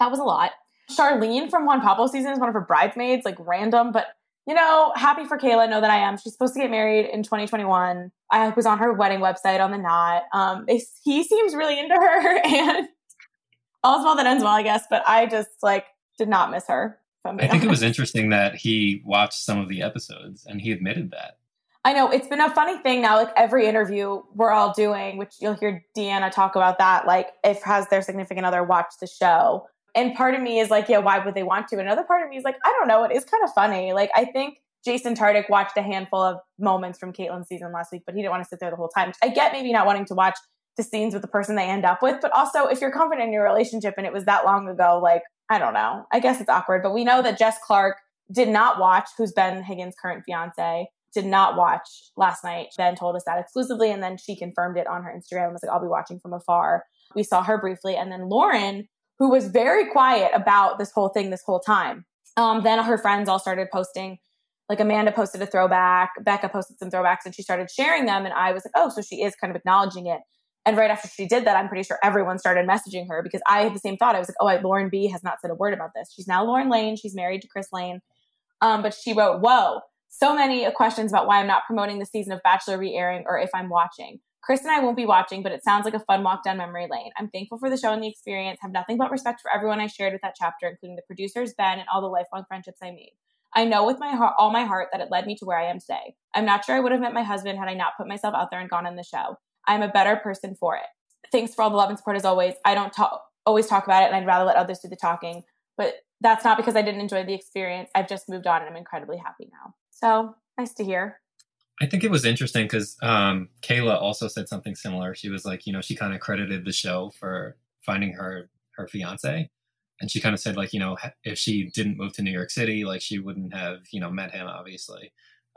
that was a lot. Sharleen from Juan Pablo season is one of her bridesmaids, like random, but you know, happy for Caila. Know that I am. She's supposed to get married in 2021. I was on her wedding website on the knot. Um, he seems really into her, and all's well that ends well, I guess. But I just like did not miss her. I think honest. it was interesting that he watched some of the episodes and he admitted that. I know it's been a funny thing now. Like every interview we're all doing, which you'll hear DeAnna talk about that. Like if has their significant other watched the show, and part of me is like, yeah, why would they want to? Another part of me is like, I don't know. It is kind of funny. Like I think Jason Tartick watched a handful of moments from Kaitlyn's season last week, but he didn't want to sit there the whole time. I get maybe not wanting to watch the scenes with the person they end up with, but also if you're confident in your relationship and it was that long ago, like I don't know. I guess it's awkward, but we know that Jess Clarke did not watch, who's Ben Higgins' current fiance did not watch last night. Ben told us that exclusively, and then she confirmed it on her Instagram was like, I'll be watching from afar. We saw her briefly. And then Lauren, who was very quiet about this whole thing this whole time. Um, then her friends all started posting. Like Amanda posted a throwback, Becca posted some throwbacks, and she started sharing them. And I was like, oh, so she is kind of acknowledging it. And right after she did that, I'm pretty sure everyone started messaging her because I had the same thought. I was like, oh, I, Lauren B has not said a word about this. She's now Lauren Lane. She's married to Chris Lane. Um, but she wrote, whoa, so many questions about why I'm not promoting the season of Bachelor re airing or if I'm watching. Chris and I won't be watching, but it sounds like a fun walk down memory lane. I'm thankful for the show and the experience, have nothing but respect for everyone I shared with that chapter, including the producers, Ben, and all the lifelong friendships I made. I know with my heart, all my heart that it led me to where I am today. I'm not sure I would have met my husband had I not put myself out there and gone on the show. I'm a better person for it. Thanks for all the love and support as always. I don't talk, always talk about it, and I'd rather let others do the talking. But that's not because I didn't enjoy the experience. I've just moved on and I'm incredibly happy now. So nice to hear. I think it was interesting because um, Caila also said something similar. She was like, you know, she kind of credited the show for finding her her fiance, and she kind of said like, you know, if she didn't move to New York City, like she wouldn't have, you know, met him, obviously.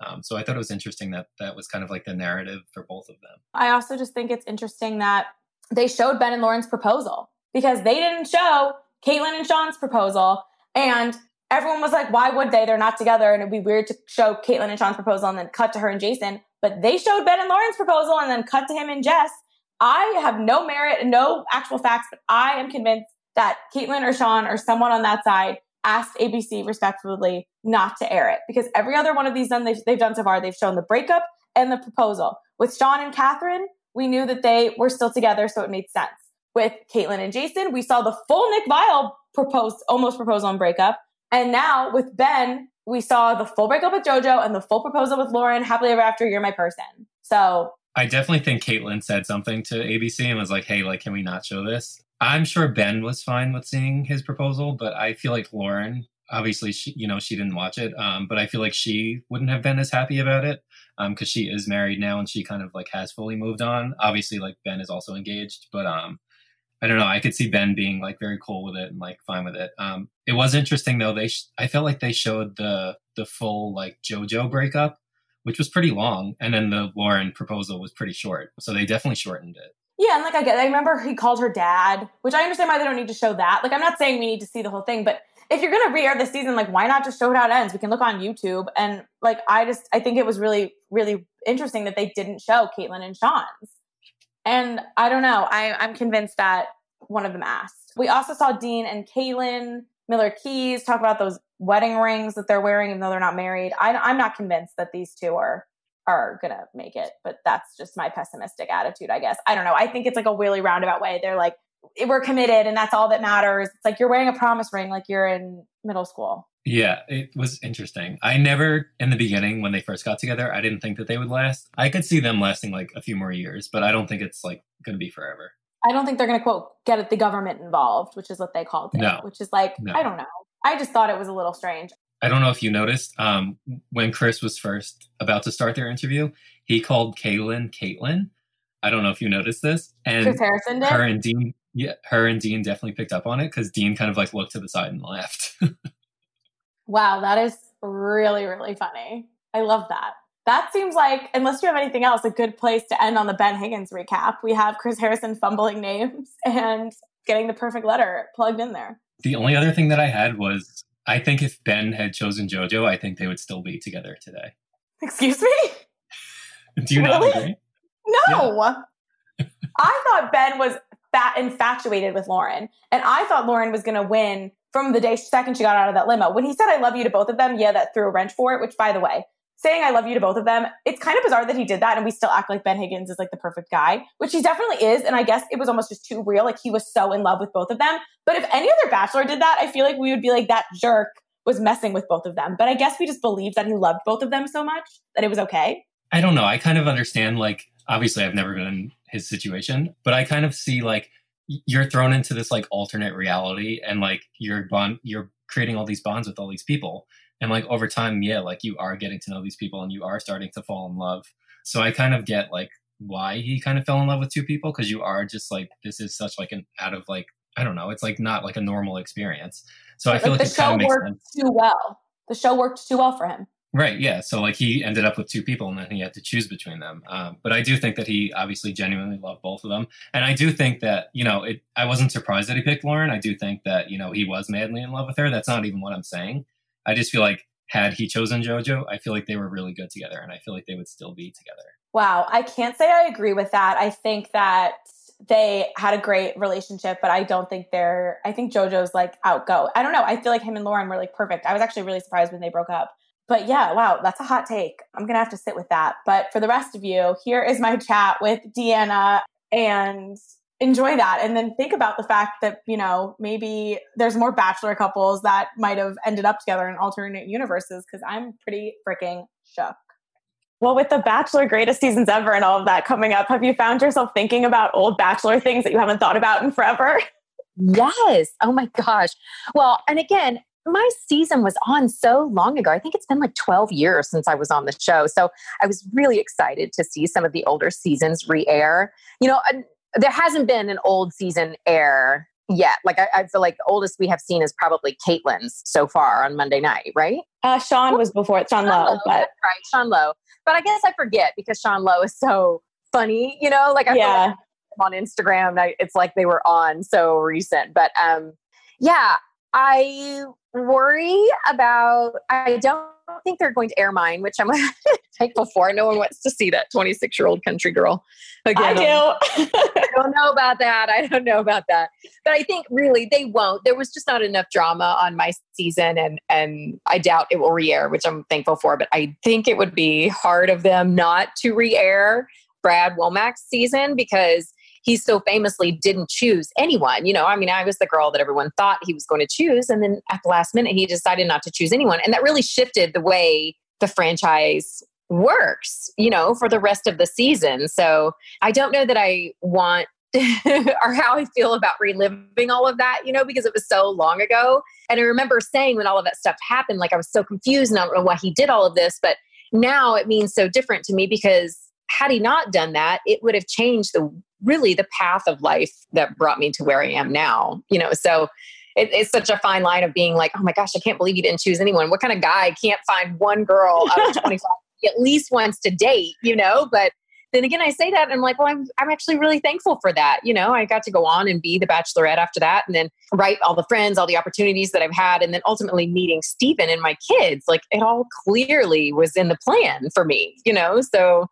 Um, so I thought it was interesting that that was kind of like the narrative for both of them. I also just think it's interesting that they showed Ben and Lauren's proposal because they didn't show Kaitlyn and Shawn's proposal, and everyone was like, why would they? They're not together. And it'd be weird to show Kaitlyn and Shawn's proposal and then cut to her and Jason. But they showed Ben and Lauren's proposal and then cut to him and Jess. I have no merit, no actual facts, but I am convinced that Kaitlyn or Shawn or someone on that side asked ABC respectfully not to air it because every other one of these done they've, they've done so far, they've shown the breakup and the proposal. With Sean and Catherine, we knew that they were still together, so it made sense. With Kaitlyn and Jason, we saw the full Nick Viall proposed, almost proposal and breakup. And now with Ben, we saw the full breakup with JoJo and the full proposal with Lauren. Happily ever after, you're my person. So I definitely think Kaitlyn said something to ABC and was like, "Hey, like, can we not show this?" I'm sure Ben was fine with seeing his proposal, but I feel like Lauren, obviously, she, you know, she didn't watch it, um, but I feel like she wouldn't have been as happy about it because um, she is married now and she kind of like has fully moved on. Obviously, like Ben is also engaged, but um, I don't know. I could see Ben being like very cool with it and like fine with it. Um, it was interesting though. They, sh- I felt like they showed the the full like JoJo breakup, which was pretty long, and then the Lauren proposal was pretty short. So they definitely shortened it. Yeah, and like I get, I remember he called her dad, which I understand why they don't need to show that. Like I'm not saying we need to see the whole thing, but if you're gonna re-air the season, like why not just show it how it ends? We can look on YouTube, and like I just I think it was really really interesting that they didn't show Kaitlyn and Shawn's. And I don't know. I, I'm convinced that one of them asked. We also saw Dean and Caelynn Miller Keys talk about those wedding rings that they're wearing, even though they're not married. I, I'm not convinced that these two are are gonna make it, but that's just my pessimistic attitude, I guess. I don't know. I think it's like a really roundabout way. They're like, we're committed, and that's all that matters. It's like you're wearing a promise ring, like you're in middle school. Yeah, it was interesting. I never, in the beginning, when they first got together, I didn't think that they would last. I could see them lasting like a few more years, but I don't think it's like going to be forever. I don't think they're going to quote get the government involved, which is what they called it. No. Which is like no. I don't know. I just thought it was a little strange. I don't know if you noticed um, when Chris was first about to start their interview, he called Caelynn Kaitlyn. I don't know if you noticed this, and Chris Harrison did. Her and Dean, yeah, her and Dean definitely picked up on it because Dean kind of like looked to the side and laughed. wow, that is really really funny. I love that that seems like, unless you have anything else, a good place to end on the Ben Higgins recap. We have Chris Harrison fumbling names and getting the perfect letter plugged in there. The only other thing that I had was I think if Ben had chosen JoJo, I think they would still be together today. Excuse me? Do you really? not agree? No. Yeah. I thought Ben was fat infatuated with Lauren, and I thought Lauren was going to win from the day second she got out of that limo. When he said "I love you" to both of them, yeah, that threw a wrench for it. Which, by the way, saying I love you to both of them. It's kind of bizarre that he did that and we still act like Ben Higgins is like the perfect guy, which he definitely is. And I guess it was almost just too real. Like he was so in love with both of them. But if any other bachelor did that, I feel like we would be like, that jerk was messing with both of them. But I guess we just believed that he loved both of them so much that it was okay. I don't know. I kind of understand, like, obviously I've never been in his situation, but I kind of see like you're thrown into this like alternate reality and like you're bond you're creating all these bonds with all these people. And like over time yeah like you are getting to know these people and you are starting to fall in love. So i kind of get like why he kind of fell in love with two people because you are just like this is such like an out of like i don't know it's like not like a normal experience. So i feel like, like the show worked sense. too well. The show worked too well for him right yeah so like he ended up with two people and then he had to choose between them um, but i do think that he obviously genuinely loved both of them and i do think that you know it i wasn't surprised that he picked lauren i do think that you know he was madly in love with her that's not even what i'm saying I just feel like had he chosen JoJo, I feel like they were really good together and I feel like they would still be together. Wow. I can't say I agree with that. I think that they had a great relationship, but I don't think they're, I think JoJo's like outgo. I don't know. I feel like him and Lauren were like perfect. I was actually really surprised when they broke up. But yeah, wow, that's a hot take. I'm going to have to sit with that. But for the rest of you, here is my chat with DeAnna and enjoy that. And then think about the fact that you know maybe there's more bachelor couples that might have ended up together in alternate universes because i'm pretty freaking shook. Well with the bachelor greatest seasons ever and all of that coming up have you found yourself thinking about old bachelor things that you haven't thought about in forever? Yes. Oh my gosh. Well and again my season was on so long ago. I think it's been like 12 years since I was on the show. So I was really excited to see some of the older seasons re air. You know, there hasn't been an old season air yet. Like I, I, feel like the oldest we have seen is probably Kaitlyn's so far on Monday night, right? Uh, Sean was before it, Sean, Sean Lowe, but right, Sean Lowe. But I guess I forget because Sean Lowe is so funny, you know. Like I yeah. Like on Instagram, it's like they were on so recent. But um, yeah, I worry about, I don't think they're going to air mine, which I'm thankful for. No one wants to see that 26 year old country girl again. I do. I don't know about that. I don't know about that. But I think really they won't. There was just not enough drama on my season, and and I doubt it will re-air, which I'm thankful for. But I think it would be hard of them not to re-air Brad Womack's season because he so famously didn't choose anyone. You know, I mean, I was the girl that everyone thought he was going to choose. And then at the last minute, he decided not to choose anyone. And that really shifted the way the franchise works, you know, for the rest of the season. So I don't know that I want or how I feel about reliving all of that, you know, because it was so long ago. And I remember saying when all of that stuff happened, like I was so confused and I don't know why he did all of this. But now it means so different to me because had he not done that, it would have changed the really the path of life that brought me to where I am now. You know, so it, it's such a fine line of being like, oh my gosh, I can't believe you didn't choose anyone. What kind of guy can't find one girl out of 25 at least once to date, you know? But then again, I say that and I'm like, well, I'm, I'm actually really thankful for that. You know, I got to go on and be the bachelorette after that and then write all the friends, all the opportunities that I've had. And then ultimately meeting Stephen and my kids, like it all clearly was in the plan for me, you know? So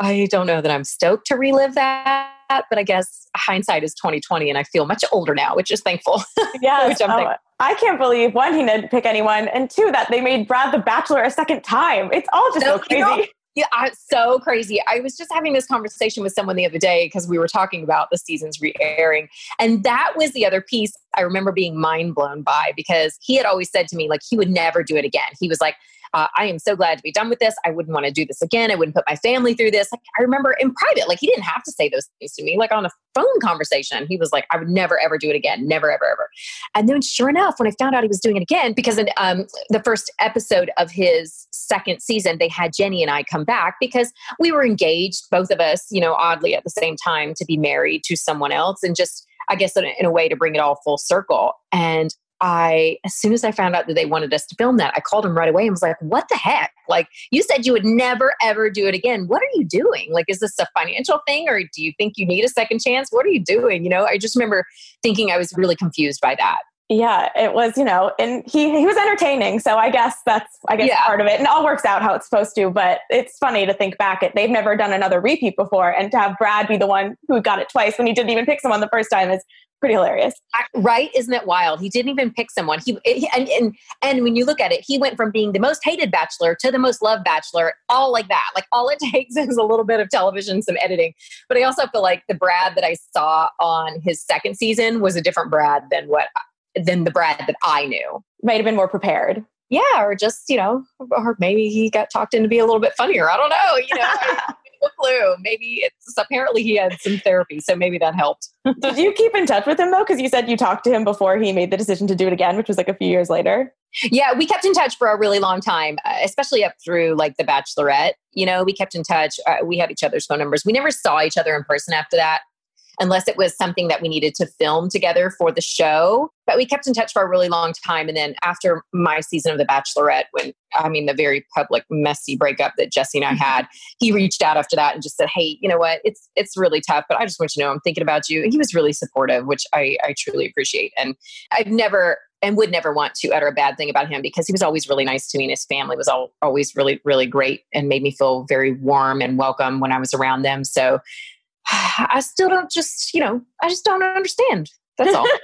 I don't know that I'm stoked to relive that but I guess hindsight is 2020 and I feel much older now, which is thankful. Yeah. which I'm oh, thankful. I can't believe one, he didn't pick anyone, and two, that they made Brad the Bachelor a second time. It's all just so, so crazy. You know, yeah, so crazy. I was just having this conversation with someone the other day because we were talking about the season's re airing. And that was the other piece I remember being mind blown by because he had always said to me, like, he would never do it again. He was like, uh, I am so glad to be done with this. I wouldn't want to do this again. I wouldn't put my family through this. Like I remember in private, like he didn't have to say those things to me. Like on a phone conversation, he was like, I would never ever do it again. Never ever ever. And then sure enough, when I found out he was doing it again, because in um, the first episode of his second season, they had Jenny and I come back because we were engaged, both of us, you know, oddly at the same time to be married to someone else and just I guess in a, in a, way to bring it all full circle. And I, as soon as I found out that they wanted us to film that, I called him right away and was like, what the heck? Like, you said you would never, ever do it again. What are you doing? Like, is this a financial thing or do you think you need a second chance? What are you doing? You know, I just remember thinking I was really confused by that. Yeah, it was, you know, and he he was entertaining, so I guess that's I guess yeah. part of it. And it all works out how it's supposed to, but it's funny to think back at they've never done another repeat before and to have Brad be the one who got it twice when he didn't even pick someone the first time is pretty hilarious. Right? Isn't it wild? He didn't even pick someone. He and and and when you look at it, he went from being the most hated bachelor to the most loved bachelor, all like that. Like all it takes is a little bit of television, some editing. But I also feel like the Brad that I saw on his second season was a different Brad than what than the Brad that I knew. Might have been more prepared. Yeah, or just, you know, or maybe he got talked into be a little bit funnier. I don't know. You know, no clue. Maybe it's apparently he had some therapy, so maybe that helped. Did you keep in touch with him though? Because you said you talked to him before he made the decision to do it again, which was like a few years later. Yeah, we kept in touch for a really long time, uh, especially up through like The Bachelorette. You know, we kept in touch. Uh, we had each other's phone numbers. We never saw each other in person after that unless it was something that we needed to film together for the show. But we kept in touch for a really long time. And then after my season of The Bachelorette, when I mean, the very public, messy breakup that Jesse and I mm-hmm. had, he reached out after that and just said, Hey, you know what? It's, it's really tough, but I just want you to know I'm thinking about you. And he was really supportive, which I, I truly appreciate. And I've never, and would never want to utter a bad thing about him because he was always really nice to me and his family was all, always really, really great and made me feel very warm and welcome when I was around them. So I still don't just, you know, I just don't understand. That's all.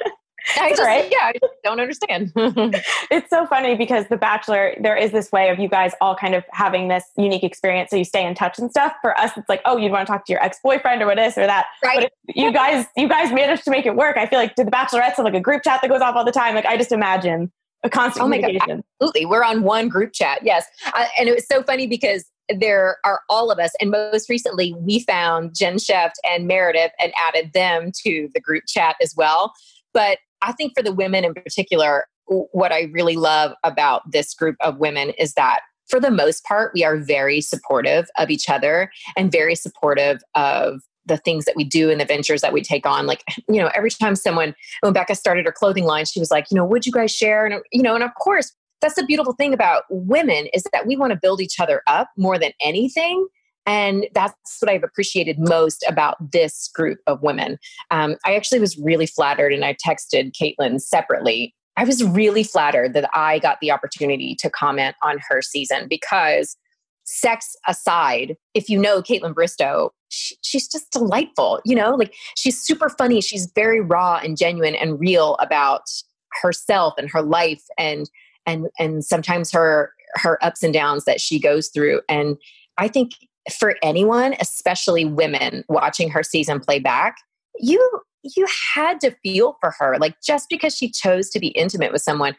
I just, right. yeah, I just don't understand. it's so funny because The Bachelor, there is this way of you guys all kind of having this unique experience, so you stay in touch and stuff. For us, it's like, oh, you'd want to talk to your ex boyfriend or what this or that. Right. But you guys, you guys managed to make it work. I feel like did The Bachelorettes have like a group chat that goes off all the time? Like I just imagine a constant oh communication. God, absolutely, we're on one group chat. Yes, uh, and it was so funny because there are all of us. And most recently, we found Jen Schefft and Meredith and added them to the group chat as well. But I think for the women in particular, what I really love about this group of women is that for the most part, we are very supportive of each other and very supportive of the things that we do and the ventures that we take on. Like, you know, every time someone, when Becca started her clothing line, she was like, you know, would you guys share? And, you know, and of course, that's the beautiful thing about women is that we want to build each other up more than anything and that's what I've appreciated most about this group of women. Um, I actually was really flattered, and I texted Kaitlyn separately I was really flattered that I got the opportunity to comment on her season because sex aside, if you know Kaitlyn Bristowe, she, she's just delightful. You know, like she's super funny. She's very raw and genuine and real about herself and her life and and and sometimes her her ups and downs that she goes through. And I think for anyone, especially women watching her season play back, you you had to feel for her. Like just because she chose to be intimate with someone,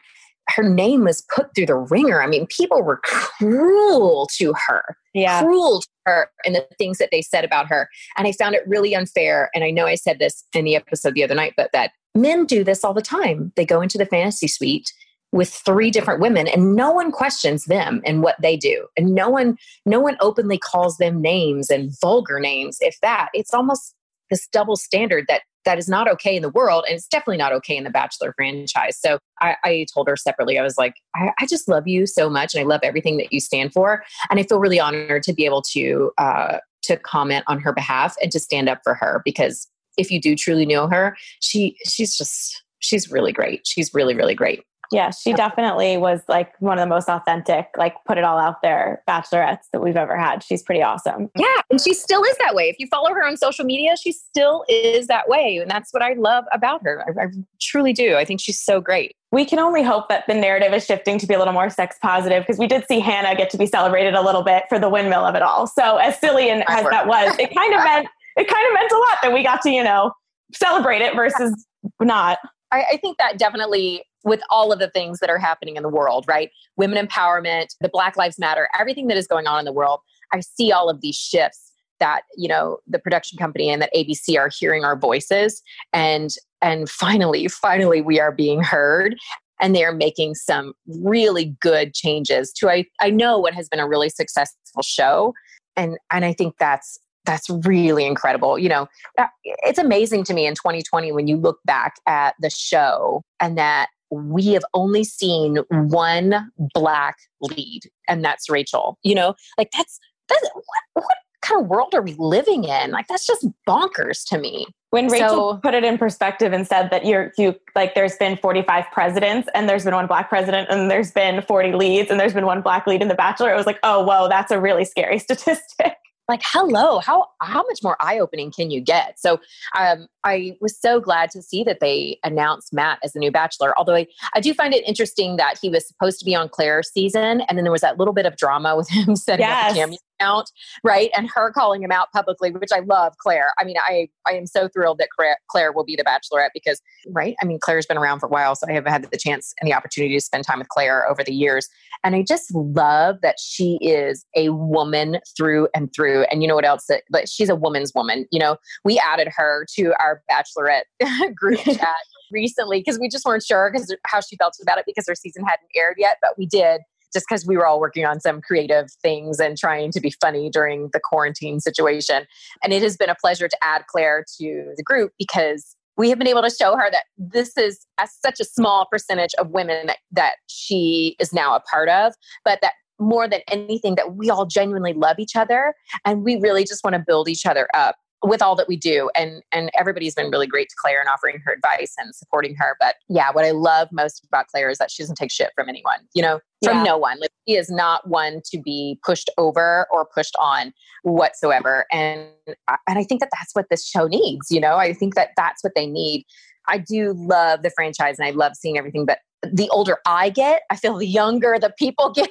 her name was put through the ringer. I mean, people were cruel to her. Yeah. Cruel to her and the things that they said about her. And I found it really unfair. And I know I said this in the episode the other night, but that men do this all the time. They go into the fantasy suite with three different women and no one questions them and what they do. And no one no one openly calls them names and vulgar names if that. It's almost this double standard that that is not okay in the world and it's definitely not okay in the bachelor franchise. So i, I told her separately i was like I, I, just love you so much and i love everything that you stand for and i feel really honored to be able to uh, to comment on her behalf and to stand up for her because if you do truly know her she she's just she's really great. She's really really great yeah, she definitely was like one of the most authentic, like put it all out there bachelorettes that we've ever had. She's pretty awesome. Yeah, and she still is that way. If you follow her on social media, she still is that way. And that's what I love about her. I, I truly do. I think she's so great. We can only hope that the narrative is shifting to be a little more sex positive because we did see Hannah get to be celebrated a little bit for the windmill of it all. So as silly and as that was, it kind of meant it kind of meant a lot that we got to, you know, celebrate it versus not. I, I think that definitely with all of the things that are happening in the world, right? Women empowerment, the Black Lives Matter, everything that is going on in the world. I see all of these shifts that, you know, the production company and that ABC are hearing our voices and and finally, finally we are being heard and they are making some really good changes to I, I know what has been a really successful show. And and I think that's that's really incredible. You know, uh, it's amazing to me in 2020 when you look back at the show and that we have only seen one black lead, and that's Rachel. You know, like that's that's what, what kind of world are we living in? Like that's just bonkers to me. When Rachel so, put it in perspective and said that you're you like there's been 45 presidents and there's been one black president and there's been 40 leads and there's been one black lead in The Bachelor, it was like, oh whoa, that's a really scary statistic like hello how how much more eye opening can you get so um, i was so glad to see that they announced matt as the new bachelor although I, I do find it interesting that he was supposed to be on claire's season and then there was that little bit of drama with him setting yes. up the cameo account, right? And her calling him out publicly, which I love, Claire. I mean, I I am so thrilled that Claire will be the Bachelorette because, right? I mean, Claire's been around for a while, so I have had the chance and the opportunity to spend time with Claire over the years, and I just love that she is a woman through and through. And you know what else? That, but she's a woman's woman. You know, we added her to our Bachelorette group chat recently because we just weren't sure because how she felt about it because her season hadn't aired yet, but we did just because we were all working on some creative things and trying to be funny during the quarantine situation. And it has been a pleasure to add Claire to the group because we have been able to show her that this is a, such a small percentage of women that, that she is now a part of, but that more than anything, that we all genuinely love each other and we really just want to build each other up with all that we do and and everybody's been really great to claire and offering her advice and supporting her but yeah what i love most about claire is that she doesn't take shit from anyone you know from yeah. no one like she is not one to be pushed over or pushed on whatsoever and and i think that that's what this show needs you know i think that that's what they need i do love the franchise and i love seeing everything but the older I get, I feel the younger the people get.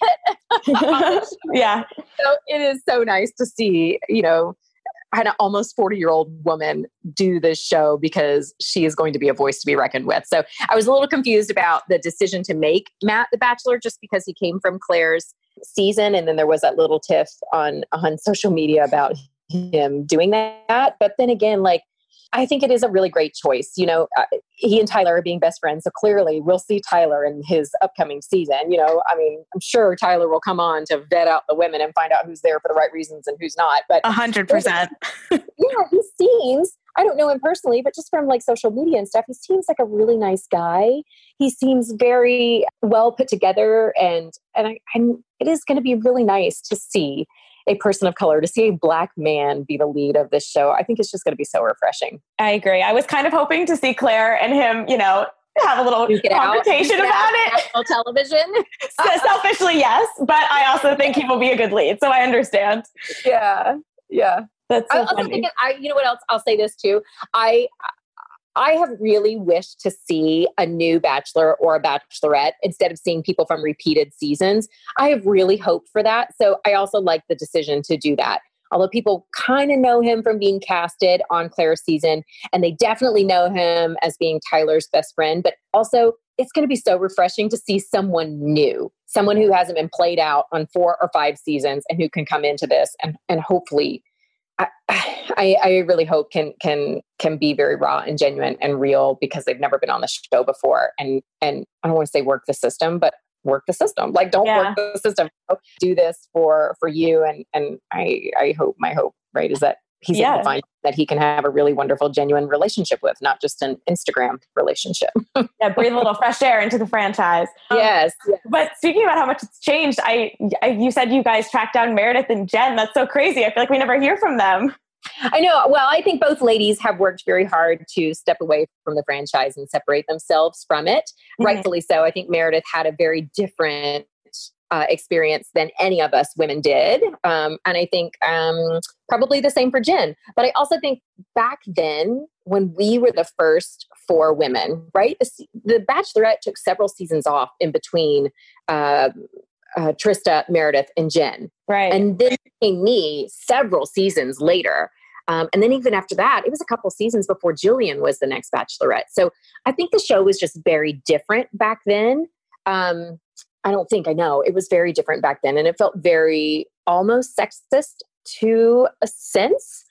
yeah. So it is so nice to see, you know, an almost 40 year old woman do this show because she is going to be a voice to be reckoned with. So I was a little confused about the decision to make Matt the Bachelor just because he came from Claire's season. And then there was that little tiff on, on social media about him doing that. But then again, like I think it is a really great choice. You know, uh, he and Tyler are being best friends. So clearly we'll see Tyler in his upcoming season. You know, I mean, I'm sure Tyler will come on to vet out the women and find out who's there for the right reasons and who's not. But a hundred percent. Yeah, he seems, I don't know him personally, but just from like social media and stuff, he seems like a really nice guy. He seems very well put together and, and I, I'm, it is going to be really nice to see a person of color, to see a black man be the lead of this show, I think it's just going to be so refreshing. I agree. I was kind of hoping to see Claire and him, you know, have a little conversation about it. National television. so, selfishly, yes, but I also think he will be a good lead, so I understand. Yeah, yeah. That's so I also funny. think I, you know what else? I'll say this too. I I have really wished to see a new bachelor or a bachelorette instead of seeing people from repeated seasons. I have really hoped for that. So I also like the decision to do that. Although people kind of know him from being casted on Claire's season, and they definitely know him as being Tyler's best friend, but also it's going to be so refreshing to see someone new, someone who hasn't been played out on four or five seasons and who can come into this and, and hopefully I, I, really hope can can can be very raw and genuine and real because they've never been on the show before. And and I don't want to say work the system but work the system. Like don't Yeah. work the system. Do this for for you. And and I I hope my hope right is that he's able Yeah. to find that he can have a really wonderful genuine relationship with not just an Instagram relationship yeah, breathe a little fresh air into the franchise. Um, yes yes. But speaking about how much it's changed, I, I you said you guys tracked down Meredith and Jen. That's so crazy. I feel like we never hear from them. I know. Well, I think both ladies have worked very hard to step away from the franchise and separate themselves from it. Mhm. Rightfully so. I think Meredith had a very different uh, experience than any of us women did. Um, and I think um, probably the same for Jen. But I also think back then, when we were the first four women, right? The, the Bachelorette took several seasons off in between uh, uh, Trista, Meredith, and Jen. Right. And then came me several seasons later. Um, and then even after that, it was a couple seasons before Jillian was the next Bachelorette. So I think the show was just very different back then. Um, I don't think I know. It was very different back then. And it felt very almost sexist to a sense.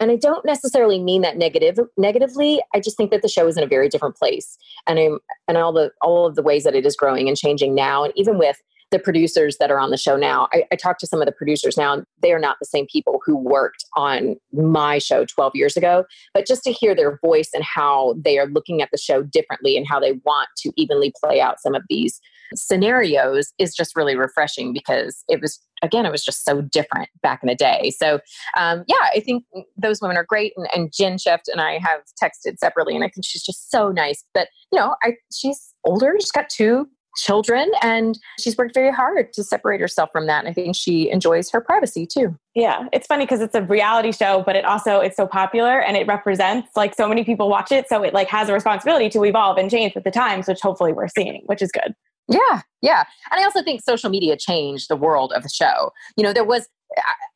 And I don't necessarily mean that negative negatively. I just think that the show is in a very different place. And I'm and all the all of the ways that it is growing and changing now. And even with the producers that are on the show now. I, I talked to some of the producers now, and they are not the same people who worked on my show 12 years ago. But just to hear their voice and how they are looking at the show differently and how they want to evenly play out some of these scenarios is just really refreshing because it was, again, it was just so different back in the day. So, um, yeah, I think those women are great. And, and Jen Schefft and I have texted separately, and I think she's just so nice. But, you know, I, she's older, she's got two children and she's worked very hard to separate herself from that and i think she enjoys her privacy too Yeah, it's funny because it's a reality show, but it also it's so popular and it represents like so many people watch it, so it like has a responsibility to evolve and change with the times, which hopefully we're seeing, which is good. yeah yeah and i also think social media changed the world of the show you know there was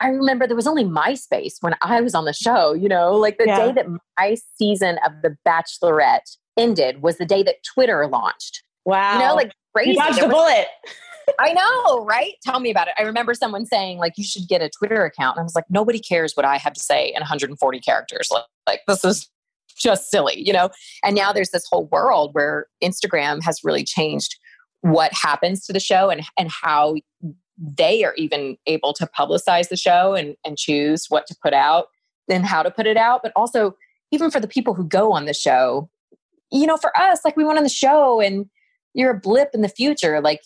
I- remember there was only MySpace when I was on the show, you know, like the Yeah. day that my season of The Bachelorette ended was the day that Twitter launched. Wow, You know, like crazy. you dodged a bullet. I know, right? Tell me about it. I remember someone saying, like, you should get a Twitter account. And I was like, nobody cares what I have to say in 140 characters. Like, like this is just silly, you know? And now there's this whole world where Instagram has really changed what happens to the show and, and how they are even able to publicize the show and, and choose what to put out and how to put it out. But also, even for the people who go on the show, you know, for us, like we went on the show and you're a blip in the future. Like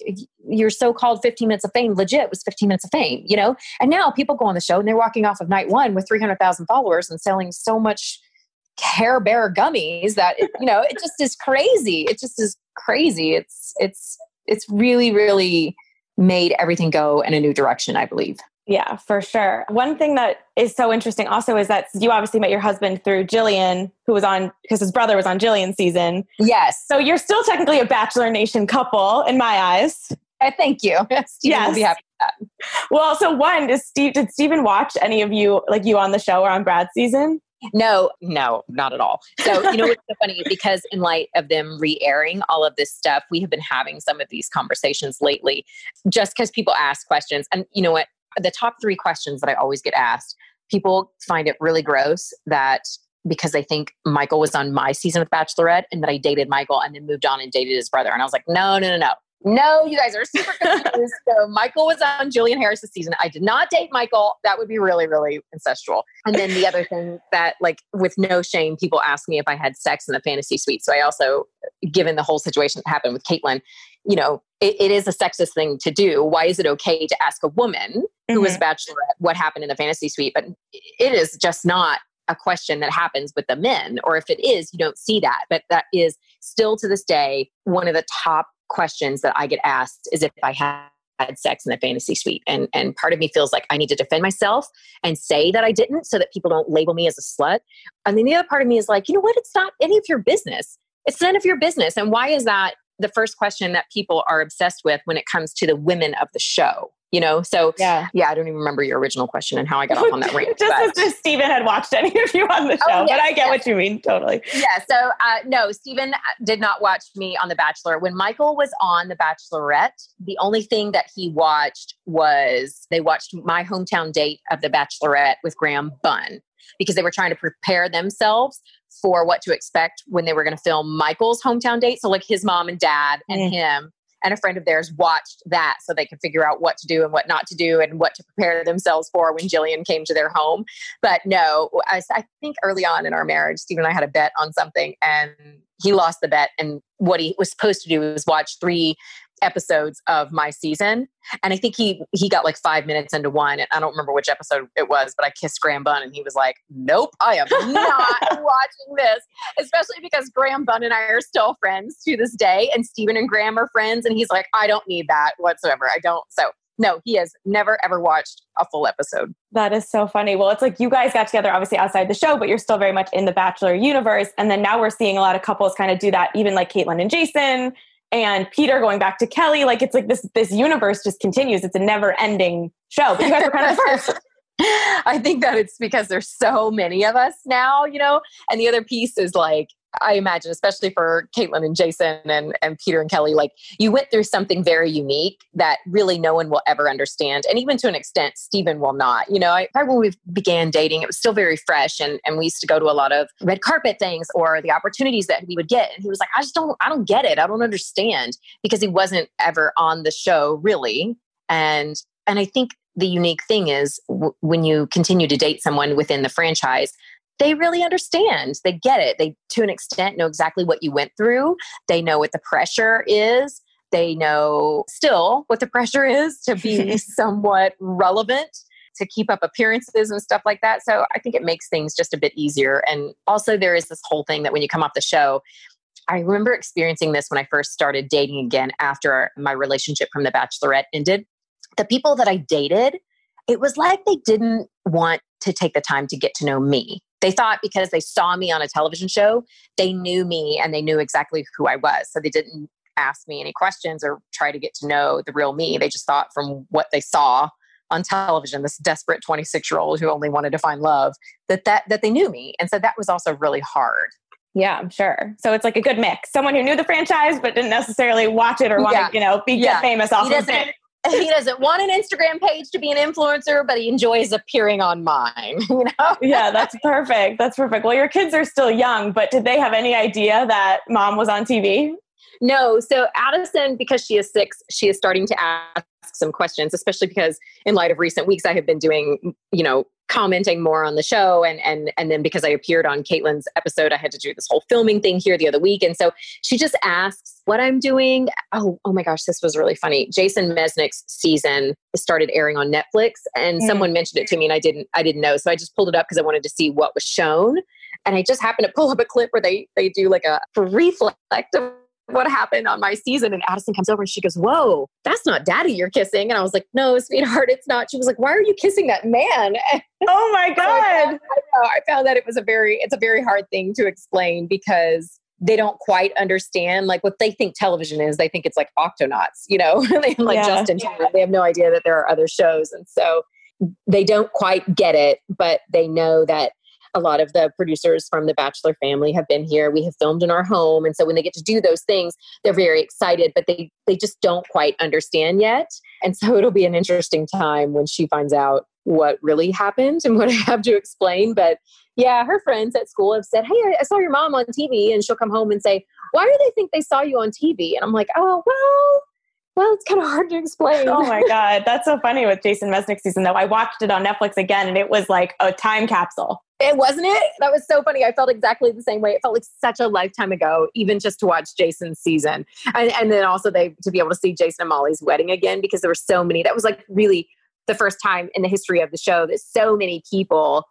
your so-called 15 minutes of fame legit was 15 minutes of fame, you know? And now people go on the show and they're walking off of night one with 300,000 followers and selling so much hair bear gummies that, it, you know, it just is crazy. It just is crazy. It's, it's, it's really, really made everything go in a new direction, I believe. Yeah, for sure. One thing that is so interesting also is that you obviously met your husband through Jillian, who was on because his brother was on Jillian's season. Yes. So you're still technically a Bachelor Nation couple in my eyes. I thank you. Stephen will be Yes. happy with that. Well, so one, does Steve did Stephen watch any of you like you on the show or on Brad's season? No, no, not at all. So, you know what's so funny? Because in light of them re airing all of this stuff, we have been having some of these conversations lately just because people ask questions. And you know what? The top three questions that I always get asked, people find it really gross that because they think Michael was on my season of Bachelorette and that I dated Michael and then moved on and dated his brother. And I was like, no, no, no, no. No, you guys are super confused. so Michael was on Jillian Harris's season. I did not date Michael. That would be really, really incestual. And then the other thing that, like, with no shame, people ask me if I had sex in the fantasy suite. So I also, given the whole situation that happened with Kaitlyn, you know, it, it is a sexist thing to do. Why is it okay to ask a woman who was a mm-hmm. bachelorette what happened in the fantasy suite? But it is just not a question that happens with the men, or if it is, you don't see that. But that is still to this day one of the top questions that I get asked is if I had had sex in the fantasy suite and and part of me feels like I need to defend myself and say that I didn't so that people don't label me as a slut and then the other part of me is like you know what it's not any of your business it's none of your business and why is that the first question that people are obsessed with when it comes to the women of the show you know so yeah yeah i don't even remember your original question and how i got off on that rant just but. as if stephen had watched any of you on the oh, show oh, yes, but i get yes. what you mean totally yeah so uh, no stephen did not watch me on the bachelor when michael was on the bachelorette the only thing that he watched was they watched my hometown date of the bachelorette with graham bunn because they were trying to prepare themselves for what to expect when they were going to film michael's hometown date so like his mom and dad and mm. him and a friend of theirs watched that so they could figure out what to do and what not to do and what to prepare themselves for when Jillian came to their home. But no, I, I think early on in our marriage, Stephen and I had a bet on something and he lost the bet. And what he was supposed to do was watch three episodes of my season and i think he he got like five minutes into one and i don't remember which episode it was but i kissed graham bunn and he was like nope i am not watching this especially because graham bunn and i are still friends to this day and stephen and graham are friends and he's like i don't need that whatsoever i don't so no, he has never ever watched a full episode. That is so funny. Well, it's like you guys got together obviously outside the show, but you're still very much in the Bachelor universe. And then now we're seeing a lot of couples kind of do that, even like Kaitlyn and Jason and Peter going back to Kelly. Like it's like this this universe just continues. It's a never ending show. But you guys are kind of first. I think that it's because there's so many of us now, you know. And the other piece is like I imagine, especially for Kaitlyn and Jason and, and Peter and Kelly, like you went through something very unique that really no one will ever understand. And even to an extent, Stephen will not. You know, I, when we began dating, it was still very fresh and, and we used to go to a lot of red carpet things or the opportunities that we would get. And he was like, I just don't, I don't get it. I don't understand because he wasn't ever on the show really. And, and I think the unique thing is w- when you continue to date someone within the franchise, they really understand. They get it. They, to an extent, know exactly what you went through. They know what the pressure is. They know still what the pressure is to be somewhat relevant, to keep up appearances and stuff like that. So I think it makes things just a bit easier. And also, there is this whole thing that when you come off the show, I remember experiencing this when I first started dating again after my relationship from The Bachelorette ended. The people that I dated, it was like they didn't want to take the time to get to know me. They thought because they saw me on a television show, they knew me and they knew exactly who I was. So they didn't ask me any questions or try to get to know the real me. They just thought from what they saw on television, this desperate 26 year old who only wanted to find love, that, that that they knew me. And so that was also really hard. Yeah, I'm sure. So it's like a good mix. Someone who knew the franchise but didn't necessarily watch it or want yeah. to, you know, be yeah. famous off of it he doesn't want an Instagram page to be an influencer, but he enjoys appearing on mine. You know? yeah, that's perfect. That's perfect. Well, your kids are still young, but did they have any idea that mom was on TV? No. So Addison, because she is six, she is starting to ask some questions, especially because in light of recent weeks, I have been doing, you know, commenting more on the show and and and then because I appeared on Kaitlyn's episode I had to do this whole filming thing here the other week. And so she just asks what I'm doing. Oh oh my gosh this was really funny. Jason Mesnick's season started airing on Netflix and mm-hmm. someone mentioned it to me and I didn't I didn't know. So I just pulled it up because I wanted to see what was shown. And I just happened to pull up a clip where they they do like a reflective what happened on my season. And Addison comes over and she goes, Whoa, that's not daddy you're kissing. And I was like, No, sweetheart, it's not. She was like, Why are you kissing that man? Oh my God. I, found, I, I found that it was a very, it's a very hard thing to explain because they don't quite understand like what they think television is. They think it's like Octonauts, you know, they like yeah. Justin. They have no idea that there are other shows. And so they don't quite get it, but they know that a lot of the producers from the Bachelor family have been here. We have filmed in our home. And so when they get to do those things, they're very excited, but they, they just don't quite understand yet. And so it'll be an interesting time when she finds out what really happened and what I have to explain. But yeah, her friends at school have said, Hey, I saw your mom on TV. And she'll come home and say, Why do they think they saw you on TV? And I'm like, Oh, well, well, it's kind of hard to explain. Oh my God. That's so funny with Jason Mesnick season, though. I watched it on Netflix again and it was like a time capsule. It wasn't it? That was so funny. I felt exactly the same way. It felt like such a lifetime ago, even just to watch Jason's season. And, and then also they to be able to see Jason and Molly's wedding again because there were so many. That was like really the first time in the history of the show that so many people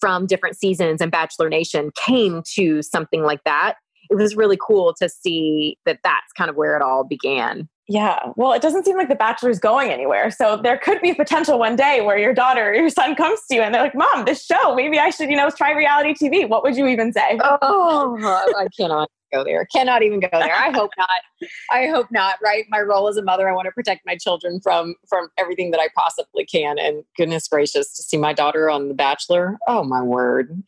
from different seasons and Bachelor Nation came to something like that. It was really cool to see that that's kind of where it all began. Yeah. Well, it doesn't seem like The Bachelor is going anywhere. So there could be potential one day where your daughter or your son comes to you and they're like, Mom, this show, maybe I should, you know, try reality TV. What would you even say? Oh, I cannot go there. Cannot even go there. I hope not. I hope not. Right. My role as a mother, I want to protect my children from from everything that I possibly can. And goodness gracious, to see my daughter on The Bachelor. Oh my word.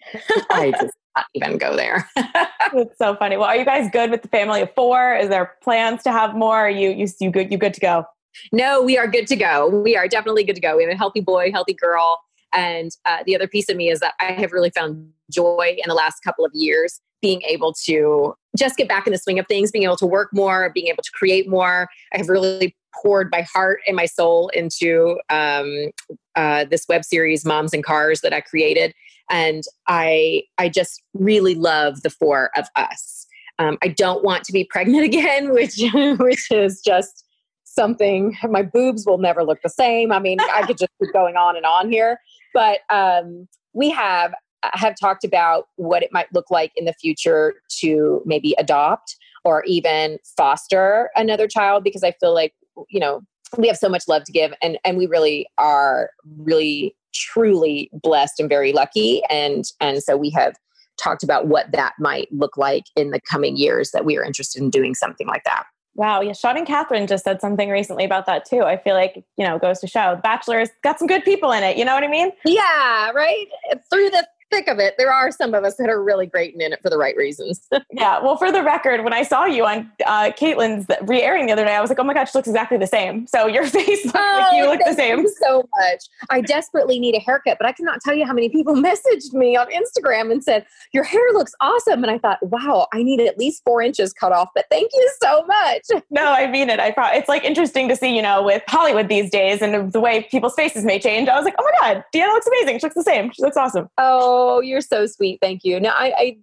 I just not even go there. That's so funny. Well, are you guys good with the family of four? Is there plans to have more? Are you you you good? You good to go? No, we are good to go. We are definitely good to go. We have a healthy boy, healthy girl. And uh, the other piece of me is that I have really found joy in the last couple of years being able to just get back in the swing of things, being able to work more, being able to create more. I have really poured my heart and my soul into um, uh, this web series, Moms and Cars, that I created and i i just really love the four of us. Um, i don't want to be pregnant again which which is just something my boobs will never look the same. I mean i could just keep going on and on here. But um, we have have talked about what it might look like in the future to maybe adopt or even foster another child because i feel like you know we have so much love to give and and we really are really truly blessed and very lucky and and so we have talked about what that might look like in the coming years that we are interested in doing something like that Wow. Yeah. Sean and Catherine just said something recently about that too. I feel like, you know, goes to show the Bachelor's got some good people in it. You know what I mean? Yeah. Right. Through the thick of it, there are some of us that are really great and in it for the right reasons. yeah. Well, for the record, when I saw you on uh, Kaitlyn's re-airing the other day, I was like, oh my gosh, she looks exactly the same. So your face looks oh, like you look the same. so much. I desperately need a haircut, but I cannot tell you how many people messaged me on Instagram and said, your hair looks awesome. And I thought, wow, I need at least four inches cut off, but thank you so much. No, I mean it. I pro- it's like interesting to see, you know, with Hollywood these days and the way people's faces may change. I was like, oh my God, Deanna looks amazing. She looks the same. She looks awesome. Oh, Oh, you're so sweet. Thank you. Now, I,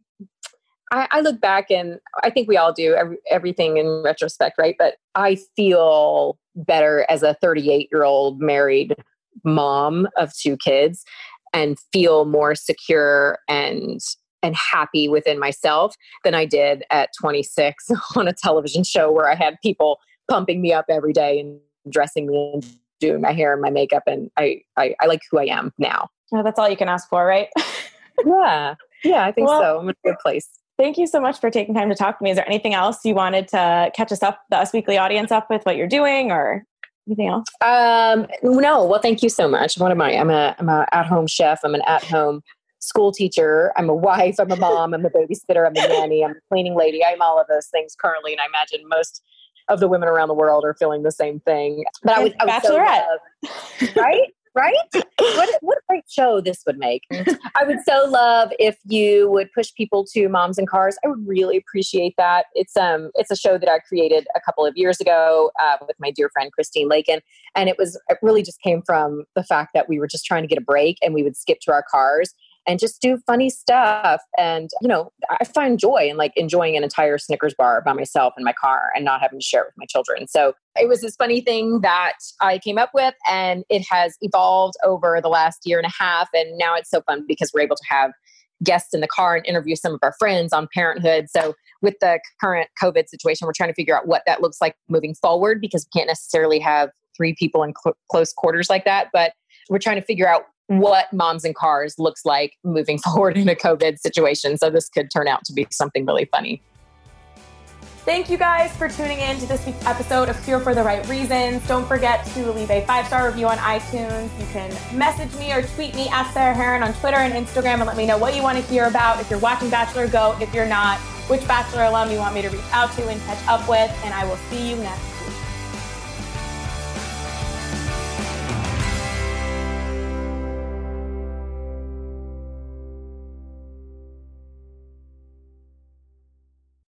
I, I look back and I think we all do every, everything in retrospect, right? But I feel better as a 38 year old married mom of two kids and feel more secure and and happy within myself than I did at 26 on a television show where I had people pumping me up every day and dressing me and doing my hair and my makeup and I I, I like who I am now. Well, that's all you can ask for, right? yeah. Yeah, I think well, so. I'm in a good place. Thank you so much for taking time to talk to me. Is there anything else you wanted to catch us up, the Us Weekly audience up with what you're doing or anything else? Um, no. Well, thank you so much. What am I? I'm a I'm a at home chef. I'm an at home school teacher. I'm a wife. I'm a mom. I'm a babysitter. I'm a nanny. I'm a cleaning lady. I'm all of those things currently, and I imagine most of the women around the world are feeling the same thing. But I would, I would bachelorette, so love, right? Right? what, what a great show this would make. I would so love if you would push people to Moms and Cars. I would really appreciate that. It's um it's a show that I created a couple of years ago uh, with my dear friend Christine Lakin, and it was it really just came from the fact that we were just trying to get a break and we would skip to our cars and just do funny stuff. And, you know, I find joy in like enjoying an entire Snickers bar by myself in my car and not having to share it with my children. So it was this funny thing that I came up with and it has evolved over the last year and a half. And now it's so fun because we're able to have guests in the car and interview some of our friends on parenthood. So with the current COVID situation, we're trying to figure out what that looks like moving forward because we can't necessarily have three people in cl- close quarters like that. But we're trying to figure out what moms and cars looks like moving forward in a COVID situation. So this could turn out to be something really funny. Thank you guys for tuning in to this week's episode of Here for the Right Reasons. Don't forget to leave a five star review on iTunes. You can message me or tweet me at Sarah Hearon on Twitter and Instagram and let me know what you want to hear about. If you're watching Bachelor, GOAT. If you're not, which Bachelor alum you want me to reach out to and catch up with. And I will see you next